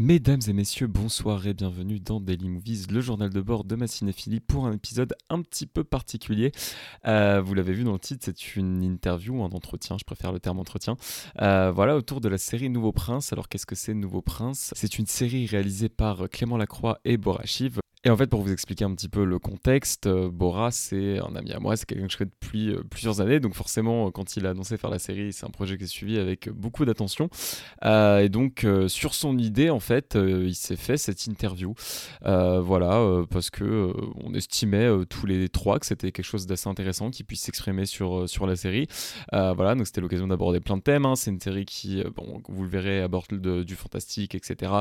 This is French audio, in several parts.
Mesdames et messieurs, bonsoir et bienvenue dans Daily Movies, le journal de bord de ma cinéphilie pour un épisode un petit peu particulier. Euh, vous l'avez vu dans le titre, c'est une interview, un entretien, je préfère le terme entretien. Euh, voilà, autour de la série Nouveau Prince. Alors qu'est-ce que c'est Nouveau Prince? C'est une série réalisée par Clément Lacroix et Borachiv. Et en fait, pour vous expliquer un petit peu le contexte, euh, Bora, c'est un ami à moi, c'est quelqu'un que je connais depuis euh, plusieurs années. Donc forcément, euh, quand il a annoncé faire la série, c'est un projet que j'ai suivi avec beaucoup d'attention. et donc, sur son idée, en fait, il s'est fait cette interview. voilà, parce que on estimait tous les trois que c'était quelque chose d'assez intéressant, qu'il puisse s'exprimer sur, sur la série. voilà, donc c'était l'occasion d'aborder plein de thèmes. Hein. C'est une série qui, bon, vous le verrez, aborde du fantastique, etc.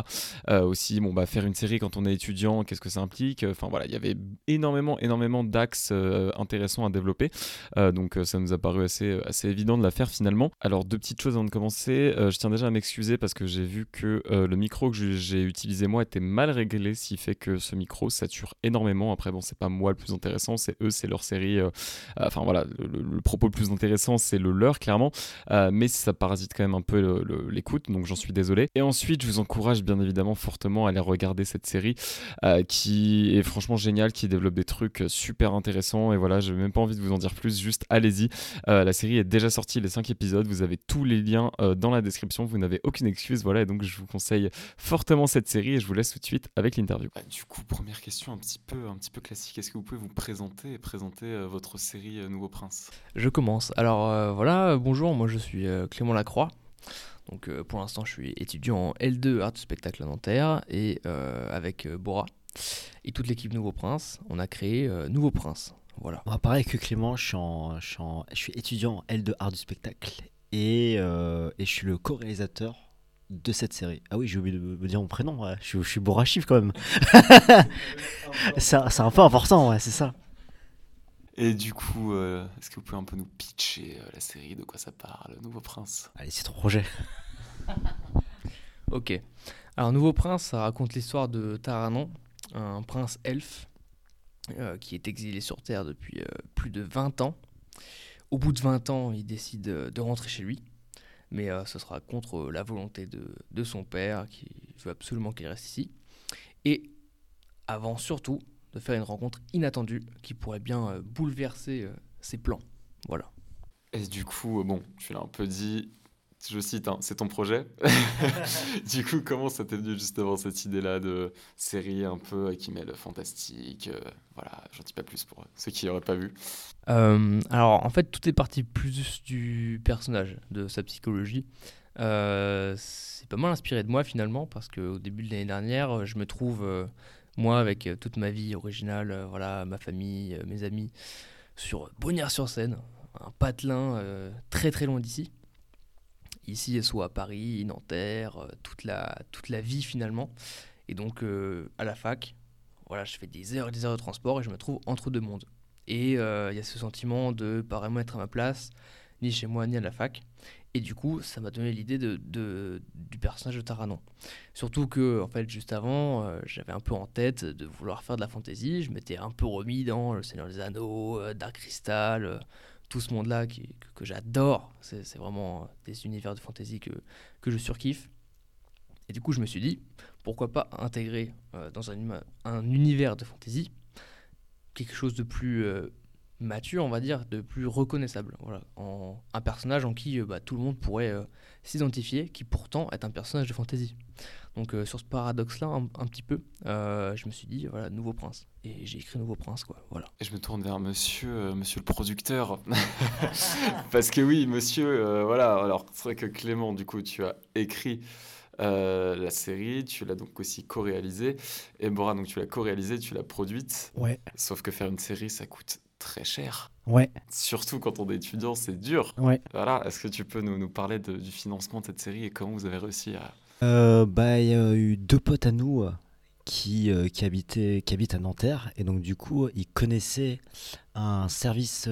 aussi, bon, bah, faire une série quand on est étudiant, qu'est-ce que c'est Enfin voilà, il y avait énormément, énormément d'axes euh, intéressants à développer. Euh, donc euh, ça nous a paru assez, évident de la faire finalement. Alors deux petites choses avant de commencer. je tiens déjà à m'excuser parce que j'ai vu que le micro que j'ai utilisé moi était mal réglé, ce qui fait que ce micro sature énormément. Après bon, c'est pas moi le plus intéressant, c'est eux, c'est leur série. enfin voilà, le, propos le plus intéressant c'est le leur clairement, mais ça parasite quand même un peu l'écoute, donc j'en suis désolé. Et ensuite, je vous encourage bien évidemment fortement à aller regarder cette série qui est franchement génial, qui développe des trucs super intéressants. Et voilà, je n'ai même pas envie de vous en dire plus, juste allez-y. Euh, la série est déjà sortie, les 5 épisodes. Vous avez tous les liens euh, dans la description. Vous n'avez aucune excuse. Voilà, et donc je vous conseille fortement cette série et je vous laisse tout de suite avec l'interview. Bah, du coup, première question un petit peu, un petit peu classique. Est-ce que vous pouvez vous présenter et présenter euh, votre série Nouveau Prince? Je commence. Alors voilà, bonjour, moi je suis Clément Lacroix. Donc pour l'instant, je suis étudiant en L2 Art du spectacle à Nanterre et avec Bora, et toute l'équipe Nouveau Prince, on a créé euh, Nouveau Prince. Voilà. Moi, pareil que Clément, je suis, je suis, étudiant en L de art du spectacle et, euh, et je suis le co-réalisateur de cette série. Ah oui, j'ai oublié de me dire mon prénom, je, suis, je suis Borachif quand même. c'est un peu important, ouais, c'est ça. Et du coup, euh, est-ce que vous pouvez un peu nous pitcher la série, de quoi ça parle, Nouveau Prince? Allez, c'est ton projet. ok. Alors, Nouveau Prince, ça raconte l'histoire de Taranon, un prince elfe euh, qui est exilé sur Terre depuis euh, plus de 20 ans. Au bout de 20 ans, il décide de rentrer chez lui, mais euh, ce sera contre la volonté de, de son père qui veut absolument qu'il reste ici. Et avant surtout de faire une rencontre inattendue qui pourrait bien bouleverser ses plans. Voilà. Et du coup, bon, tu l'as un peu dit, je cite, hein, c'est ton projet. du coup, comment ça t'est venu justement cette idée-là de série un peu qui mêle fantastique euh, Voilà, j'en dis pas plus pour ceux qui n'auraient pas vu. Euh, alors, en fait, tout est parti plus du personnage, de sa psychologie. Euh, c'est pas mal inspiré de moi finalement, parce qu'au début de l'année dernière, je me trouve, moi, avec toute ma vie originale, voilà, ma famille, mes amis, sur Bonnières-sur-Seine, un patelin très très loin d'ici ici, soit à Paris, Nanterre, euh, toute la, toute la vie finalement. Et donc euh, à la fac, voilà, je fais des heures et des heures de transport et je me trouve entre deux mondes. Et euh, il y a ce sentiment de pas vraiment être à ma place, ni chez moi, ni à la fac. Et du coup, ça m'a donné l'idée de, du personnage de Taranon. Surtout que, en fait, juste avant, j'avais un peu en tête de vouloir faire de la fantasy. Je m'étais un peu remis dans Le Seigneur des Anneaux, Dark Crystal, tout ce monde-là que, j'adore. C'est vraiment des univers de fantasy que, que je surkiffe. Et du coup, je me suis dit, pourquoi pas intégrer euh, dans un, un, univers de fantasy quelque chose de plus euh, mature, on va dire, de plus reconnaissable. Voilà, en, un personnage en qui euh, bah, tout le monde pourrait s'identifier, qui pourtant est un personnage de fantasy. Donc euh, sur ce paradoxe-là, un, petit peu, euh, je me suis dit, voilà, Nouveau Prince. Et j'ai écrit Nouveau Prince, quoi. Voilà. Et je me tourne vers monsieur, euh, monsieur le producteur. Parce que oui, monsieur, voilà. Alors, c'est vrai que Clément, du coup, tu as écrit la série, tu l'as donc aussi co-réalisée. Et Bora, donc tu l'as co-réalisée, tu l'as produite. Ouais. Sauf que faire une série, ça coûte très cher. Ouais. Surtout quand on est étudiant, c'est dur. Ouais. Voilà. Est-ce que tu peux nous, nous parler du financement de cette série et comment vous avez réussi à euh, bah, Il y a eu deux potes à nous euh, qui, euh, qui, habitaient, qui habitent à Nanterre. Et donc, du coup, ils connaissaient un service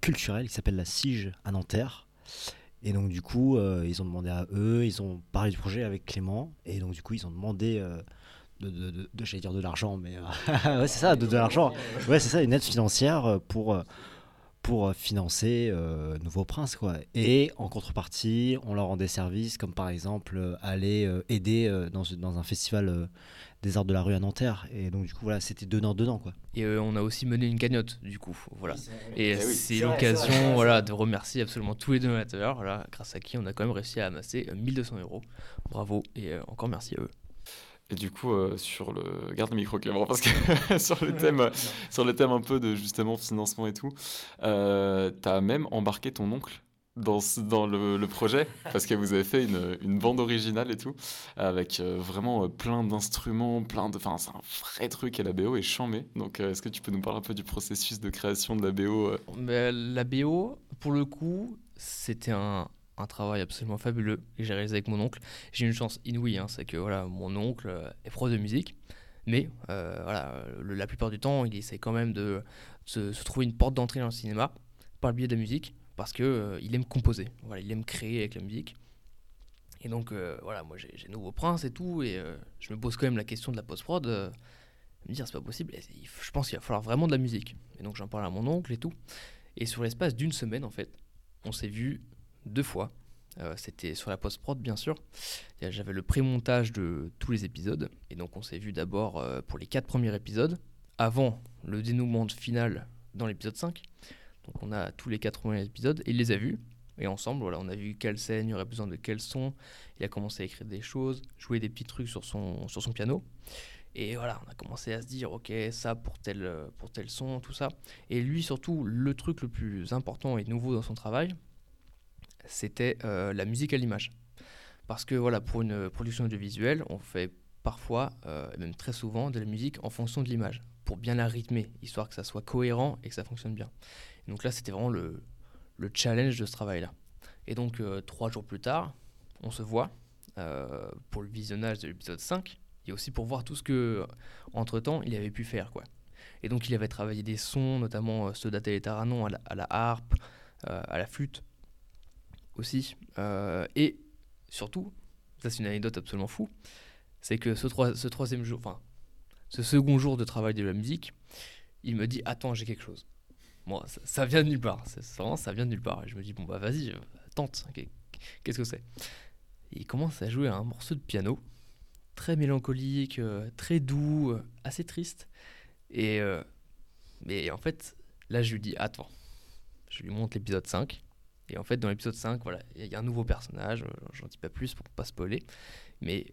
culturel qui s'appelle la SIGE à Nanterre. Et donc, du coup, ils ont demandé à eux, ils ont parlé du projet avec Clément. Et donc, du coup, ils ont demandé. De, de, de, dire de l'argent, mais ouais, c'est ça, de, de l'argent. Ouais, c'est ça, une aide financière pour, pour financer euh, Nouveau Prince. Quoi. Et en contrepartie, on leur rendait service, comme par exemple euh, aller euh, aider euh, dans, dans un festival euh, des arts de la rue à Nanterre. Et donc, du coup, voilà, c'était donnant-donnant. Quoi. Et euh, on a aussi mené une cagnotte, du coup. Voilà. Et Eh oui. c'est l'occasion voilà, de remercier absolument tous les donateurs, voilà, grâce à qui on a quand même réussi à amasser euh, 1200 euros. Bravo et euh, encore merci à eux. Et du coup, euh, sur le. Garde le micro, Clément, parce que sur le thème, sur le thème un peu de justement financement et tout, euh, t'as même embarqué ton oncle dans, ce- dans le, le projet, parce que vous avez fait une, une bande originale et tout, avec euh, vraiment euh, plein d'instruments, plein de. Enfin, c'est un vrai truc et la BO est chambée. Donc, euh, est-ce que tu peux nous parler un peu du processus de création de la BO euh Mais la BO, pour le coup, c'était un, un travail absolument fabuleux et j'ai réalisé avec mon oncle. J'ai une chance inouïe, hein, c'est que voilà, mon oncle euh, est prof de musique, mais euh, voilà, la plupart du temps, il essaie quand même de se, trouver une porte d'entrée dans le cinéma par le biais de la musique, parce que euh, il aime composer, voilà, il aime créer avec la musique. Et donc euh, voilà, moi j'ai Nouveau Prince et tout, et je me pose quand même la question de la post-prod, me dire c'est pas possible, je pense qu'il va falloir vraiment de la musique. Et donc j'en parle à mon oncle et tout. Et sur l'espace d'une semaine, en fait, on s'est vu deux fois. Euh, C'était sur la post-prod, bien sûr. Et J'avais le pré-montage de tous les épisodes. Et donc, on s'est vu d'abord euh, pour les quatre premiers épisodes, avant le dénouement final dans l'épisode 5. Donc, on a tous les quatre premiers épisodes et il les a vus. Et ensemble, voilà, on a vu quelle scène, il aurait besoin de quel son. Il a commencé à écrire des choses, jouer des petits trucs sur son, sur son piano. Et voilà, on a commencé à se dire, ok, ça pour tel, euh, pour tel son, tout ça. Et lui, surtout, le truc le plus important et nouveau dans son travail, c'était euh, la musique à l'image. Parce que voilà, pour une production audiovisuelle, on fait parfois, euh, et même très souvent, de la musique en fonction de l'image, pour bien la rythmer, histoire que ça soit cohérent et que ça fonctionne bien. Et donc là, c'était vraiment le, le challenge de ce travail-là. Et donc, euh, trois jours plus tard, on se voit pour le visionnage de l'épisode 5, et aussi pour voir tout ce que, entre-temps, il avait pu faire. quoi. Et donc, il avait travaillé des sons, notamment ceux d'Atelier Taranon à la, harpe, à la flûte aussi. Euh, et surtout, ça c'est une anecdote absolument fou, c'est que ce, troi- ce troisième jour, enfin, ce second jour de travail de la musique, il me dit Attends, j'ai quelque chose. Moi, ça, ça vient de nulle part. C'est vraiment, ça vient de nulle part. Et je me dis Bon, bah vas-y, tente. Qu'est- Qu'est-ce que c'est? Il commence à jouer un morceau de piano, très mélancolique, euh, très doux, euh, assez triste. Et. mais en fait, là, je lui dis Attends. Je lui montre l'épisode 5. Et en fait, dans l'épisode 5, voilà, il y a un nouveau personnage, euh, j'en dis pas plus pour pas spoiler, mais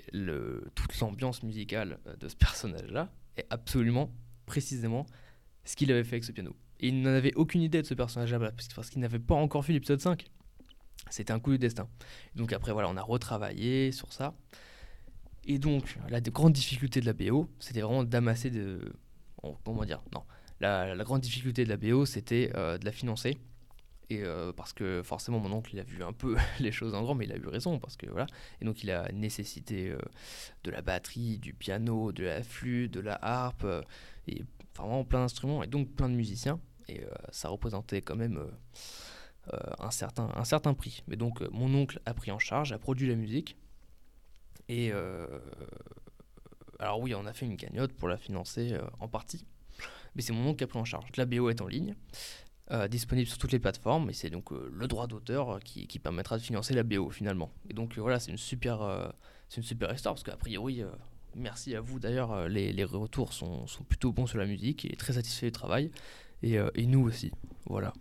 toute l'ambiance musicale euh, de ce personnage-là est absolument, précisément, ce qu'il avait fait avec ce piano. Et il n'en avait aucune idée de ce personnage-là, parce qu'il n'avait pas encore vu l'épisode 5. C'était un coup du destin. Donc après, voilà, on a retravaillé sur ça. Et donc, la de- grande difficulté de la BO, c'était vraiment d'amasser de... Comment dire Non. La, la grande difficulté de la BO, c'était euh, de la financer. Et euh, parce que forcément, mon oncle, il a vu un peu les choses en grand, mais il a eu raison. Parce que voilà. Et donc, il a nécessité euh, de la batterie, du piano, de la flûte, de la harpe, euh, et vraiment plein d'instruments, et donc plein de musiciens. Et euh, ça représentait quand même un, certain, un certain prix. Mais donc, mon oncle a pris en charge, a produit la musique. Et alors, oui, on a fait une cagnotte pour la financer en partie. Mais c'est mon oncle qui a pris en charge. La BO est en ligne. Euh, disponible sur toutes les plateformes et c'est donc euh, le droit d'auteur euh, qui, qui permettra de financer la BO finalement. Et donc voilà, c'est une super, c'est une super histoire parce qu'a priori, merci à vous d'ailleurs, les, les retours sont, sont plutôt bons sur la musique et très satisfaits du travail et, et nous aussi. Voilà.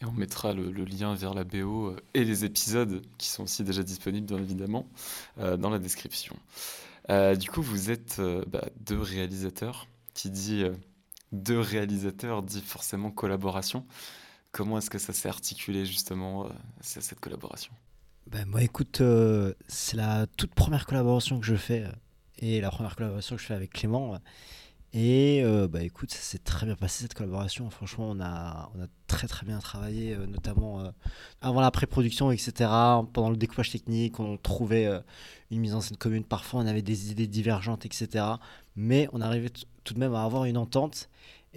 Et on mettra le, lien vers la BO et les épisodes qui sont aussi déjà disponibles, bien évidemment, dans la description. Du coup, vous êtes bah, deux réalisateurs. Qui dit deux réalisateurs dit forcément collaboration. Comment est-ce que ça s'est articulé justement, euh, cette collaboration? Ben, moi, écoute, euh, c'est la toute première collaboration que je fais euh, et la première collaboration que je fais avec Clément. Et bah écoute, ça s'est très bien passé cette collaboration. Franchement, on a, on a très très bien travaillé, notamment avant la pré-production, etc. Pendant le découpage technique, on trouvait une mise en scène commune. Parfois, on avait des idées divergentes, etc. Mais on arrivait tout de même à avoir une entente.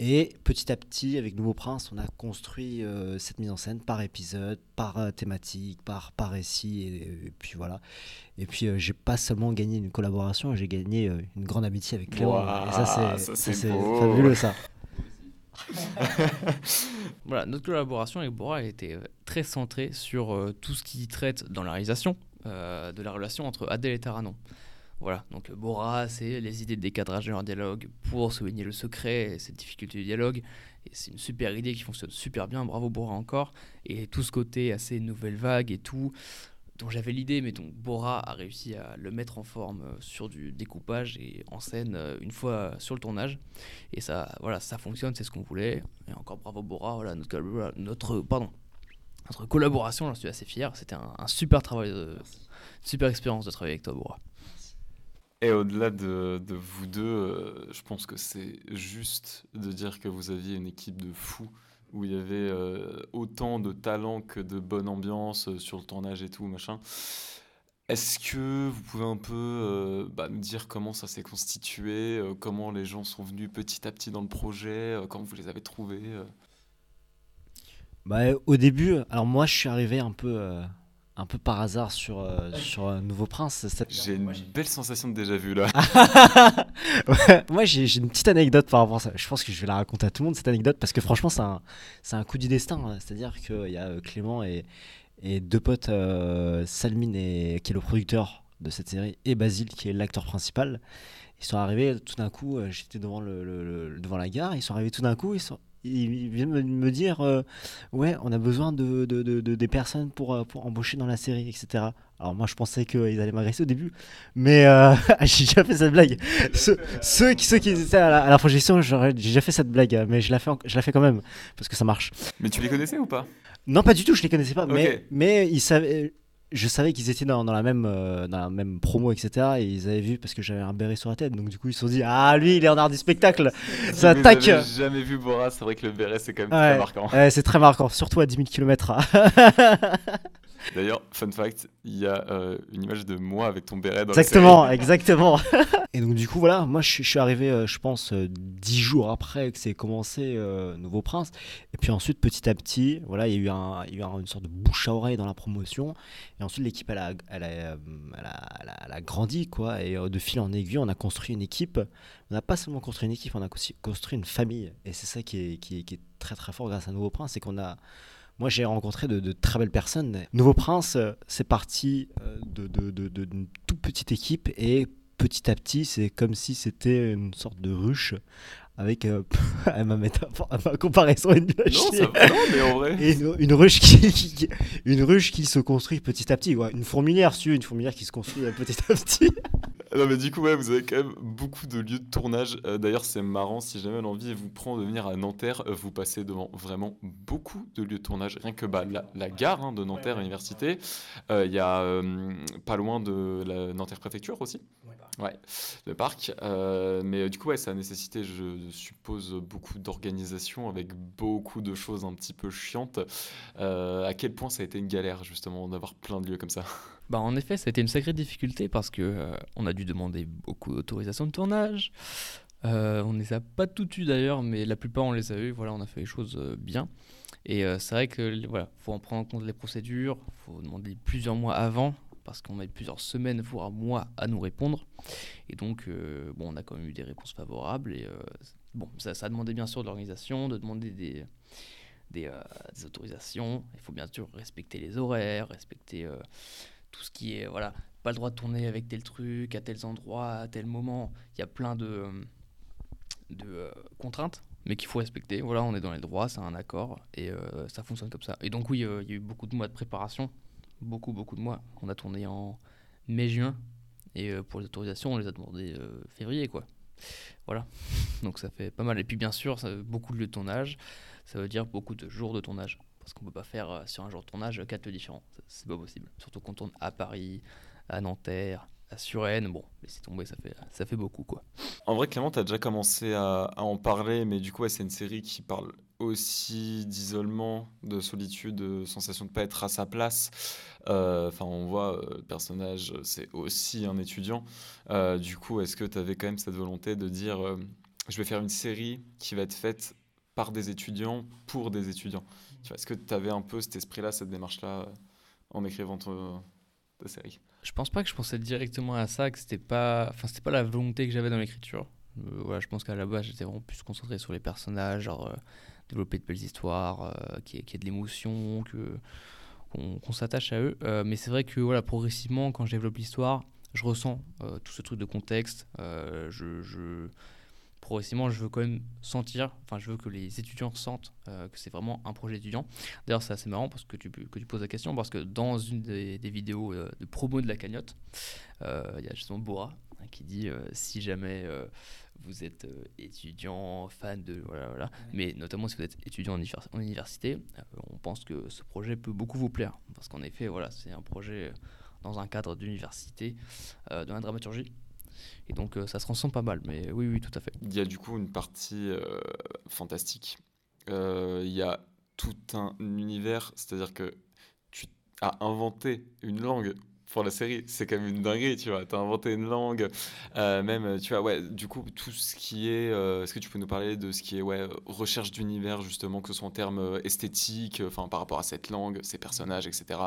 Et petit à petit, avec Nouveau Prince, on a construit euh, cette mise en scène par épisode, par euh, thématique, par, par récit. Et, et puis voilà. Et puis, euh, j'ai pas seulement gagné une collaboration, j'ai gagné euh, une grande amitié avec Clément. Ouah, et ça, c'est fabuleux, ça. voilà, notre collaboration avec Bora a été euh, très centrée sur euh, tout ce qui traite dans la réalisation euh, de la relation entre Adèle et Taranon. Voilà, donc Bora, c'est les idées de décadrage de leur dialogue pour souligner le secret et cette difficulté du dialogue. Et c'est une super idée qui fonctionne super bien, bravo Bora encore. Et tout ce côté assez nouvelle vague et tout, dont j'avais l'idée, mais dont Bora a réussi à le mettre en forme euh, sur du découpage et en scène euh, une fois sur le tournage. Et ça, voilà, ça fonctionne, c'est ce qu'on voulait. Et encore bravo Bora, voilà, notre, notre, pardon, notre collaboration, j'en suis assez fier. C'était un, un, super travail, de, super expérience de travailler avec toi, Bora. Et au-delà de, vous deux, euh, je pense que c'est juste de dire que vous aviez une équipe de fous où il y avait euh, autant de talent que de bonne ambiance euh, sur le tournage et tout, machin. Est-ce que vous pouvez un peu euh, bah, nous dire comment ça s'est constitué, comment les gens sont venus petit à petit dans le projet, comment vous les avez trouvés bah, Au début, alors moi je suis arrivé un peu un peu par hasard sur, euh, sur un Nouveau Prince. J'ai une belle sensation de déjà vu là. Moi j'ai une petite anecdote par rapport à ça. Je pense que je vais la raconter à tout le monde cette anecdote parce que franchement c'est un, un coup du destin. Hein. C'est-à-dire qu'il y a euh, Clément et, et deux potes, euh, Salmine et, qui est le producteur de cette série et Basile qui est l'acteur principal. Ils sont arrivés tout d'un coup, j'étais devant, le, devant la gare, ils sont arrivés tout d'un coup, ils sont, il vient me dire euh, ouais on a besoin de, de, de, des personnes pour, euh, pour embaucher dans la série etc alors moi je pensais qu'ils allaient m'agresser au début mais euh, j'ai déjà fait cette blague. Ceux, ceux, qui, ceux qui étaient à la, projection j'ai déjà fait cette blague mais je la fais je la fais quand même parce que ça marche. Mais tu les connaissais ou pas? Non pas du tout je les connaissais pas mais mais ils savaient je savais qu'ils étaient dans, dans, la même, euh, dans la même promo, etc. Et ils avaient vu parce que j'avais un béret sur la tête. Donc, du coup, ils se sont dit Ah, lui, il est en art du spectacle. Ça attaque. J'ai jamais vu Boras. C'est vrai que le béret, c'est quand même très marquant. Ouais, c'est très marquant, surtout à 10 000 km. D'ailleurs, fun fact, il y a euh, une image de moi avec ton béret dans Exactement, exactement. et donc, du coup, voilà, moi, je, suis arrivé, euh, je pense, dix jours après que c'est commencé Nouveau Prince. Et puis ensuite, petit à petit, voilà, il y a eu, un, il y a eu une sorte de bouche à oreille dans la promotion. Et ensuite, l'équipe, elle a, elle, a, elle, a, grandi, quoi. Et euh, de fil en aiguille, on a construit une équipe. On n'a pas seulement construit une équipe, on a aussi construit une famille. Et c'est ça qui est, qui, est, qui est, très très fort grâce à Nouveau Prince, c'est qu'on a. Moi, j'ai rencontré de, très belles personnes. Nouveau Prince, euh, c'est parti euh, d'une de, de, toute petite équipe et petit à petit, c'est comme si c'était une sorte de ruche avec euh, ma métaphore, ma comparaison est non, ça non, mais en vrai. Et une, ruche qui, une ruche qui se construit petit à petit, ouais. une fourmilière, tu une fourmilière qui se construit petit à petit. Non mais du coup ouais, vous avez quand même beaucoup de lieux de tournage. Euh, d'ailleurs c'est marrant si jamais l'envie vous prend de venir à Nanterre, euh, vous passez devant vraiment beaucoup de lieux de tournage. Rien que bah, la, gare hein, de Nanterre Université, il y a pas loin de la Nanterre préfecture aussi. Ouais, le parc. mais du coup ouais, ça a nécessité je suppose beaucoup d'organisation avec beaucoup de choses un petit peu chiantes. Euh, à quel point ça a été une galère justement d'avoir plein de lieux comme ça? Bah en effet, ça a été une sacrée difficulté parce que euh, on a dû demander beaucoup d'autorisations de tournage. Euh, on ne les a pas toutes eues d'ailleurs, mais la plupart on les a eues. Voilà, on a fait les choses bien. Et c'est vrai que voilà, faut en prendre en compte les procédures. Faut demander plusieurs mois avant parce qu'on a eu plusieurs semaines, voire mois à nous répondre. Et donc, bon, on a quand même eu des réponses favorables. Et Bon, ça, ça a demandé bien sûr de l'organisation, de demander des, des, euh, autorisations. Il faut bien sûr respecter les horaires, respecter euh, tout ce qui est. Voilà, pas le droit de tourner avec tel truc, à tels endroits, à tel moment. Il y a plein de, de euh, contraintes, mais qu'il faut respecter. Voilà, on est dans les droits, c'est un accord, et ça fonctionne comme ça. Et donc, oui, il y a eu beaucoup de mois de préparation. Beaucoup, beaucoup de mois. On a tourné en mai-juin. Et pour les autorisations, on les a demandé février, quoi. Voilà, donc ça fait pas mal. Et puis bien sûr, ça, beaucoup de tournage, ça veut dire beaucoup de jours de tournage. Parce qu'on peut pas faire euh, sur un jour de tournage quatre lieux différents. C'est pas possible. Surtout qu'on tourne à Paris, à Nanterre, à Suresnes. Bon, laissez tomber, ça fait, ça fait beaucoup quoi. En vrai, Clément, tu as déjà commencé à, en parler, mais du coup, c'est une série qui parle aussi d'isolement, de solitude, de sensation de pas être à sa place. Euh, enfin, on voit, euh, le personnage, c'est aussi un étudiant. Du coup, est-ce que tu avais quand même cette volonté de dire, je vais faire une série qui va être faite par des étudiants, pour des étudiants? Est-ce que tu avais un peu cet esprit-là, cette démarche-là, en écrivant ta série? Je pense pas que je pensais directement à ça, que c'était pas, enfin, c'était pas la volonté que j'avais dans l'écriture voilà, je pense qu'à la base, j'étais vraiment plus concentré sur les personnages, genre développer de belles histoires, qui qui ait de l'émotion, que qu'on s'attache à eux. mais c'est vrai que voilà, progressivement, quand je développe l'histoire, je ressens tout ce truc de contexte. je progressivement, je veux quand même sentir, enfin, je veux que les étudiants sentent euh, que c'est vraiment un projet étudiant. D'ailleurs, c'est assez marrant parce que tu, que tu poses la question, parce que dans une des, vidéos euh, de promo de la cagnotte, euh, il y a justement Bora hein, qui dit si jamais vous êtes étudiant, fan de. Voilà, voilà. Mais notamment si vous êtes étudiant en, en université, on pense que ce projet peut beaucoup vous plaire. Parce qu'en effet, voilà, c'est un projet dans un cadre d'université, de la dramaturgie. Et donc euh, ça se ressent pas mal, mais oui, oui, tout à fait. Il y a du coup une partie euh, fantastique. Euh, il y a tout un univers, c'est-à-dire que tu as inventé une langue pour la série, c'est quand même une dinguerie, tu vois. Tu as inventé une langue, même, tu vois, ouais, du coup, tout ce qui est. Est-ce que tu peux nous parler de ce qui est, ouais, recherche d'univers, justement, que ce soit en termes esthétiques, enfin, par rapport à cette langue, ces personnages, etc.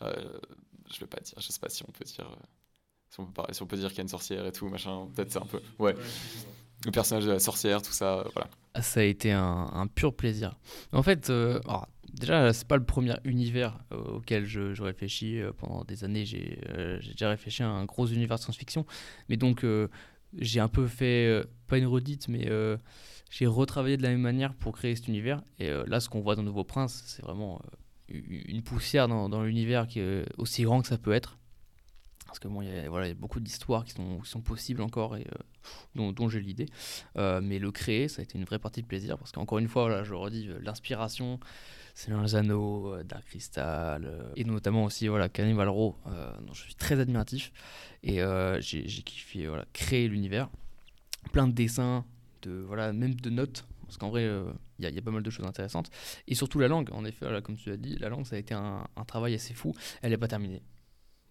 je vais pas dire, je sais pas si on peut dire si on peut, si on peut dire qu'il y a une sorcière et tout, machin, peut-être c'est un peu. Ouais. Le personnage de la sorcière, tout ça, voilà. Ah, ça a été un, pur plaisir. En fait, euh, déjà, c'est pas le premier univers euh, auquel je, je réfléchis. Euh, pendant des années, j'ai déjà réfléchi à un gros univers de science-fiction. Mais donc, j'ai un peu fait, pas une redite, mais j'ai retravaillé de la même manière pour créer cet univers. Et là, ce qu'on voit dans Nouveau Prince, c'est vraiment une poussière dans, dans l'univers qui est aussi grand que ça peut être. Parce que bon, il y a, beaucoup d'histoires qui sont, possibles encore et euh, dont, j'ai l'idée. Euh, mais le créer, ça a été une vraie partie de plaisir. Parce qu'encore une fois, voilà, je redis, euh, l'inspiration, c'est les Anneaux, Dark Crystal, et notamment aussi voilà, Cannibal Row, dont je suis très admiratif. Et j'ai kiffé créer l'univers. Plein de dessins, de, voilà, même de notes. Parce qu'en vrai, il y, a pas mal de choses intéressantes. Et surtout la langue, en effet, comme tu as dit, la langue, ça a été un travail assez fou. Elle n'est pas terminée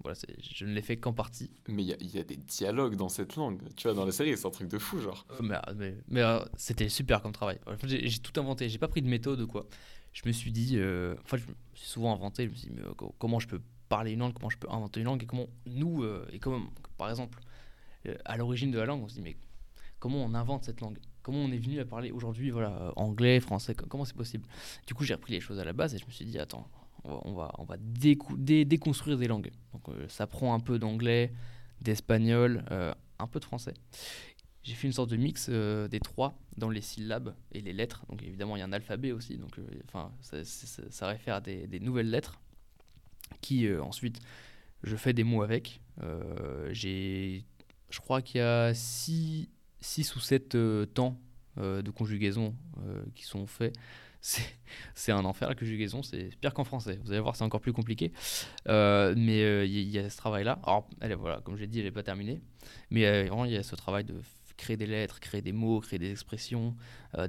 voilà, je ne l'ai fait qu'en partie. Mais il y, a des dialogues dans cette langue. Tu vois, dans la série, c'est un truc de fou, genre. Euh, mais, mais, mais euh, c'était super comme travail. j'ai tout inventé. J'ai pas pris de méthode ou quoi. Je me suis dit. Euh, enfin, je me suis souvent inventé. Je me suis dit, mais, comment je peux parler une langue? Comment je peux inventer une langue? Et comment nous, et comment, par exemple, à l'origine de la langue, on se dit, mais comment on invente cette langue? Comment on est venu à parler aujourd'hui, voilà, anglais, français Comment c'est possible? Du coup, j'ai repris les choses à la base et je me suis dit, attends, on va, on va déconstruire des langues. Donc, euh, ça prend un peu d'anglais, d'espagnol, euh, un peu de français. J'ai fait une sorte de mix euh, des trois dans les syllabes et les lettres. Donc évidemment, il y a un alphabet aussi. Donc, enfin, ça, réfère à des, nouvelles lettres qui ensuite je fais des mots avec. j'ai, je crois qu'il y a 6 six, ou 7 temps de conjugaison qui sont faits c'est un enfer la conjugaison, c'est pire qu'en français. Vous allez voir, c'est encore plus compliqué. Euh, mais euh, il y, a ce travail-là. Alors, est, voilà, comme j'ai dit, elle n'est pas terminée. Mais euh, il y a ce travail de créer des lettres, créer des mots, créer des expressions,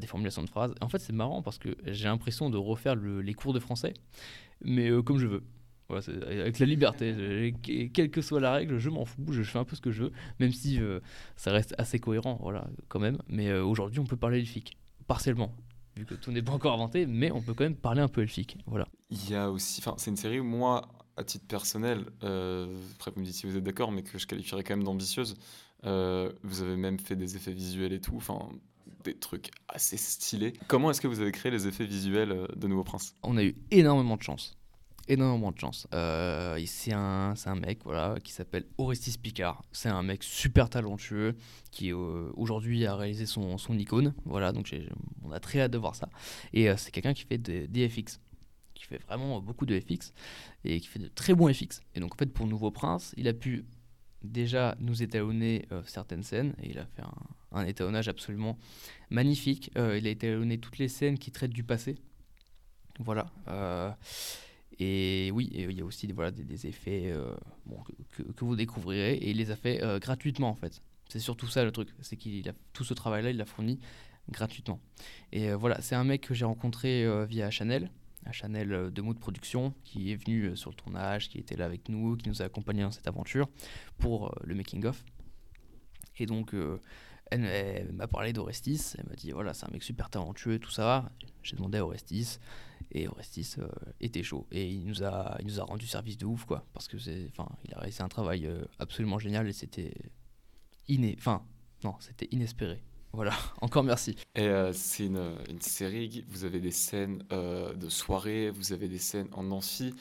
des formulations de phrases. en fait, c'est marrant parce que j'ai l'impression de refaire les cours de français, mais comme je veux. Voilà, avec la liberté, quelle que soit la règle, je m'en fous, je fais un peu ce que je veux, même si ça reste assez cohérent, voilà, quand même. Mais aujourd'hui, on peut parler elfique, partiellement vu que tout n'est pas encore inventé, mais on peut quand même parler un peu elfique. Voilà. Il y a aussi, enfin, c'est une série où moi, à titre personnel, euh, après vous me dites si vous êtes d'accord, mais que je qualifierais quand même d'ambitieuse. Euh, vous avez même fait des effets visuels et tout, enfin des trucs assez stylés. Comment est-ce que vous avez créé les effets visuels euh, de Nouveau Prince? On a eu énormément de chance énormément de chance. Euh, c'est un, un, mec voilà, qui s'appelle Orestis Picard. C'est un mec super talentueux qui euh, aujourd'hui a réalisé son, son, icône. Voilà, donc on a très hâte de voir ça. Et euh, c'est quelqu'un qui fait des, FX, qui fait vraiment beaucoup de FX et qui fait de très bons FX. Et donc en fait pour Nouveau Prince, il a pu déjà nous étalonner certaines scènes et il a fait un étalonnage absolument magnifique. il a étalonné toutes les scènes qui traitent du passé. Voilà. Et oui, il y a aussi voilà, des, effets euh, bon, que, que, vous découvrirez et il les a fait euh, gratuitement en fait. C'est surtout ça le truc, c'est qu'il a tout ce travail-là, il l'a fourni gratuitement. Et euh, voilà, c'est un mec que j'ai rencontré via Chanel, à Chanel de Mood Production, qui est venu sur le tournage, qui était là avec nous, qui nous a accompagnés dans cette aventure pour le making of. Et donc elle, m'a parlé d'Orestis, elle m'a dit voilà, c'est un mec super talentueux, tout ça. J'ai demandé à Orestis et Orestis euh, était chaud. Et il nous, a, il nous a rendu service de ouf, quoi. Parce que c'est, enfin, il a réalisé un travail euh, absolument génial et c'était iné, enfin, non, c'était inespéré. Voilà, encore merci. Et euh, c'est une, une, série, vous avez des scènes euh, de soirée, vous avez des scènes en amphi.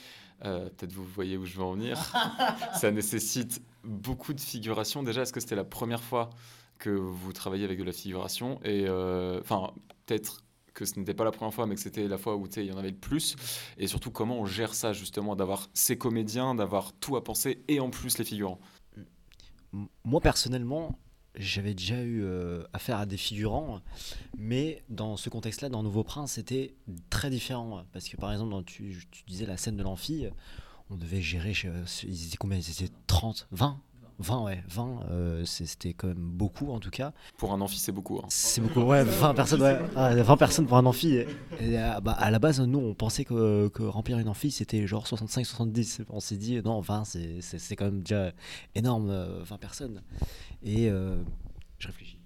Euh, peut-être vous voyez où je veux en venir. Ça nécessite beaucoup de figuration. Déjà, est-ce que c'était la première fois que vous travaillez avec de la figuration? Et enfin, peut-être que ce n'était pas la première fois, mais que c'était la fois où il y en avait le plus. Et surtout, comment on gère ça, justement, d'avoir ces comédiens, d'avoir tout à penser et en plus les figurants Moi, personnellement, j'avais déjà eu euh, affaire à des figurants, mais dans ce contexte-là, dans Nouveau Prince, c'était très différent. Parce que par exemple, tu, disais la scène de l'amphi, on devait gérer, ils étaient combien? Ils étaient 30, 20 20, ouais, 20, euh, c'était quand même beaucoup en tout cas. Pour un amphi, c'est beaucoup. Hein. C'est beaucoup, ouais, 20 personnes, ouais, 20 ah, personnes pour un amphi. Et, euh, bah, à la base, nous, on pensait que, que remplir une amphi, c'était genre 65-70. On s'est dit, non, 20, c'est quand même déjà énorme, 20 euh, personnes. Et je réfléchis.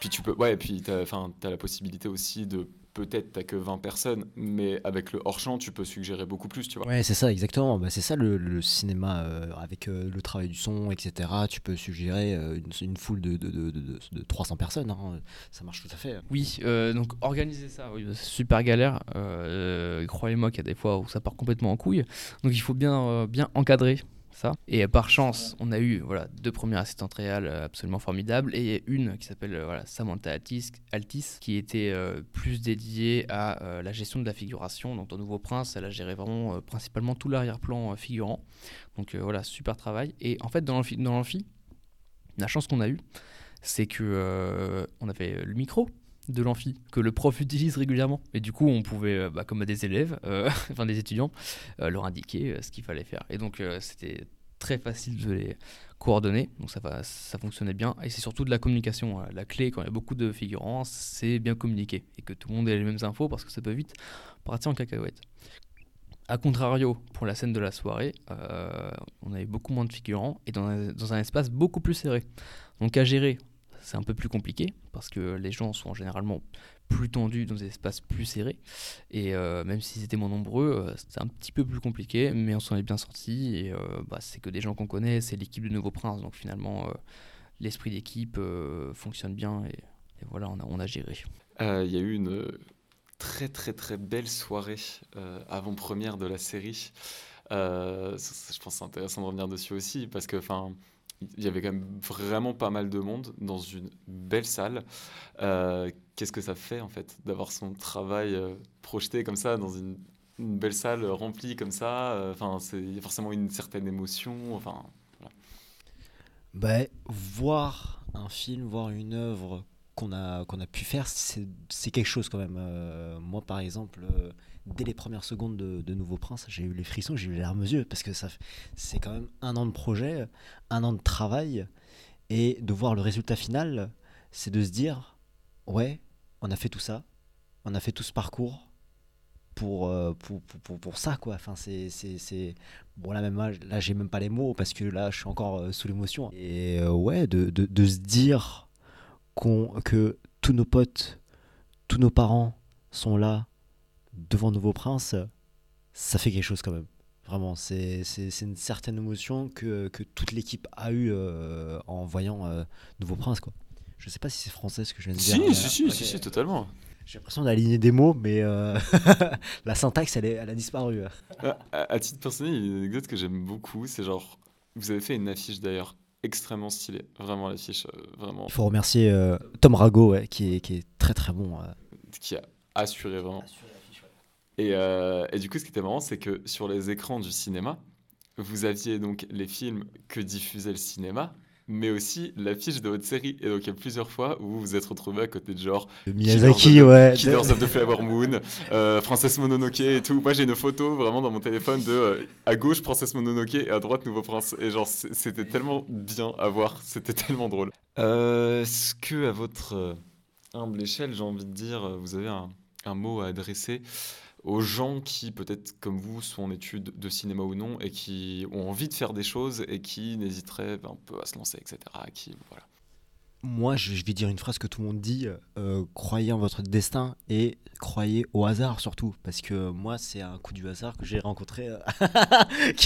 Puis tu peux, ouais, puis tu as, as la possibilité aussi de peut-être t'as que 20 personnes, mais avec le hors-champ, tu peux suggérer beaucoup plus, tu vois. Ouais, c'est ça, exactement. Bah, c'est ça le, cinéma, euh, avec euh, le travail du son, etc. Tu peux suggérer euh, une, foule de, de, de, de 300 personnes, hein. ça marche tout à fait. Oui, donc organiser ça, oui, c'est super galère. Croyez-moi qu'il y a des fois où ça part complètement en couille. Donc il faut bien, bien encadrer et par chance, on a eu voilà, deux premières assistantes réelles euh, absolument formidables et une qui s'appelle euh, voilà, Samantha Altis, qui était euh, plus dédiée à la gestion de la figuration. Donc, dans Nouveau Prince, elle a géré vraiment principalement tout l'arrière-plan figurant. Donc, voilà, super travail. Et en fait, dans l'amphi, la chance qu'on a eue, c'est que on avait le micro de l'amphi que le prof utilise régulièrement. Et du coup, on pouvait, bah, comme des élèves, enfin des étudiants, leur indiquer ce qu'il fallait faire. Et donc, c'était très facile de les coordonner, donc ça, va, ça fonctionnait bien. Et c'est surtout de la communication. Hein. La clé, quand il y a beaucoup de figurants, c'est bien communiquer et que tout le monde ait les mêmes infos parce que ça peut vite partir en cacahuète. A contrario, pour la scène de la soirée, euh, on avait beaucoup moins de figurants et dans un espace beaucoup plus serré. Donc à gérer, c'est un peu plus compliqué parce que les gens sont généralement plus tendu dans des espaces plus serrés. Et euh, même s'ils étaient moins nombreux, euh, c'était un petit peu plus compliqué, mais on s'en est bien sorti. Et euh, bah, c'est que des gens qu'on connaît, c'est l'équipe de Nouveau Prince. Donc finalement, l'esprit d'équipe fonctionne bien. Et, voilà, on a, on a géré. Il y a eu une très très très belle soirée avant-première de la série. je pense que c'est intéressant de revenir dessus aussi parce que enfin il y avait quand même vraiment pas mal de monde dans une belle salle. Euh, qu'est-ce que ça fait en fait d'avoir son travail euh, projeté comme ça dans une, belle salle remplie comme ça? Euh, Enfin, c'est forcément une certaine émotion. Enfin, bah, voir un film, voir une œuvre qu'on a qu'on a pu faire, c'est quelque chose quand même. moi, par exemple dès les premières secondes de, Nouveau Prince, j'ai eu les frissons, j'ai eu les larmes aux yeux, parce que ça, c'est quand même un an de projet, un an de travail, et de voir le résultat final, c'est de se dire, ouais, on a fait tout ça, on a fait tout ce parcours pour, euh, pour, pour, pour, ça, quoi. Enfin, c'est, c'est, Bon, là, même, là, j'ai même pas les mots, parce que là, je suis encore euh, sous l'émotion. Et euh, ouais, de, de, de, se dire qu'on, que tous nos potes, tous nos parents sont là devant Nouveau Prince, ça fait quelque chose quand même. Vraiment, c'est une certaine émotion que, que toute l'équipe a eue euh, en voyant euh, Nouveau Prince. Quoi. Je sais pas si c'est français ce que je viens de dire. Si, si, si, si, totalement. J'ai l'impression d'aligner des mots, mais euh, la syntaxe, elle, est, elle a disparu. À, titre personnel, il y a une anecdote que j'aime beaucoup. C'est genre, vous avez fait une affiche d'ailleurs extrêmement stylée. Vraiment, l'affiche, vraiment. Il faut remercier Tom Rago, qui, est, qui est très très bon. Qui a assuré vraiment. Euh, et, du coup, ce qui était marrant, c'est que sur les écrans du cinéma, vous aviez donc les films que diffusait le cinéma, mais aussi l'affiche de votre série. Et donc, il y a plusieurs fois où vous vous êtes retrouvé à côté de genre. Miyazaki, ouais. Killers of the Flower Moon, euh, Princesse Mononoke et tout. Moi, j'ai une photo vraiment dans mon téléphone de euh, à gauche Princesse Mononoke et à droite Nouveau Prince. Et genre, c'était tellement bien à voir, c'était tellement drôle. Est-ce que, à votre humble échelle, j'ai envie de dire, vous avez un, un mot à adresser aux gens qui, peut-être comme vous, sont en études de cinéma ou non, et qui ont envie de faire des choses et qui n'hésiteraient un peu à se lancer, etc. Qui, voilà. Moi, je, vais dire une phrase que tout le monde dit euh, croyez en votre destin et croyez au hasard surtout. Parce que moi, c'est un coup du hasard que j'ai rencontré. euh,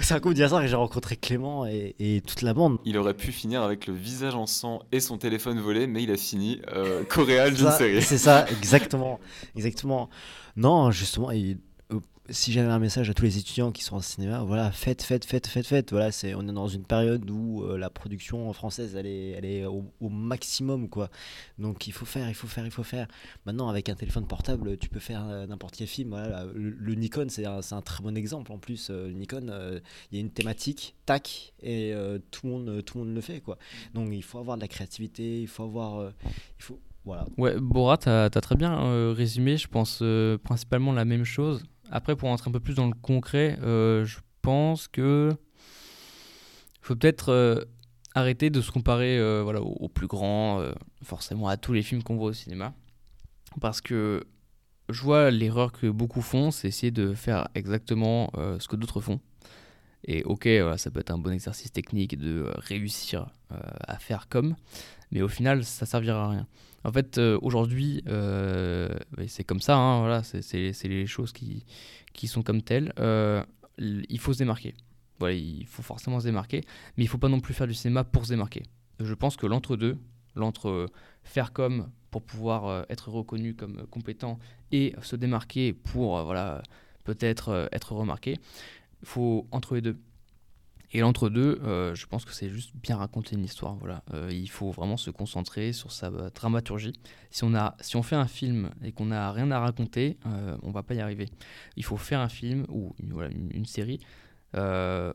c'est un coup du hasard que j'ai rencontré Clément et, et toute la bande. Il aurait pu finir avec le visage en sang et son téléphone volé, mais il a fini euh, coréal d'une série. C'est ça, exactement. exactement. Non, justement, et, euh, si j'avais un message à tous les étudiants qui sont en cinéma, voilà, faites, faites, faites, faites, faites. Voilà, c'est, on est dans une période où euh, la production française, elle est, elle est au, maximum, quoi. Donc il faut faire, il faut faire, il faut faire. Maintenant, avec un téléphone portable, tu peux faire euh, n'importe quel film. Voilà, le, Nikon, c'est un, c'est un très bon exemple. En plus, euh, le Nikon, il y a une thématique, tac, et tout, le monde, tout le monde le fait, quoi. Donc il faut avoir de la créativité, il faut avoir... il faut, voilà. Ouais, Bora, tu as, très bien résumé, je pense principalement la même chose. Après, pour rentrer un peu plus dans le concret, euh, je pense que faut peut-être euh, arrêter de se comparer euh, voilà, aux, plus grands, forcément à tous les films qu'on voit au cinéma. Parce que je vois l'erreur que beaucoup font, c'est essayer de faire exactement ce que d'autres font. Et ok, ça peut être un bon exercice technique de réussir à faire comme, mais au final, ça servira à rien. En fait, euh, aujourd'hui, euh, bah, c'est comme ça, hein, voilà, c'est- les choses qui, sont comme telles. Euh, il faut se démarquer. Voilà, il faut forcément se démarquer, mais il faut pas non plus faire du cinéma pour se démarquer. Je pense que l'entre-deux, l'entre faire comme pour pouvoir être reconnu comme compétent et se démarquer pour voilà, peut-être être remarqué, faut entre les deux. Et l'entre-deux, euh, je pense que c'est juste bien raconter une histoire. Voilà. Euh, il faut vraiment se concentrer sur sa dramaturgie. Si on, a, si on fait un film et qu'on n'a rien à raconter, euh, on va pas y arriver. Il faut faire un film ou une, série euh,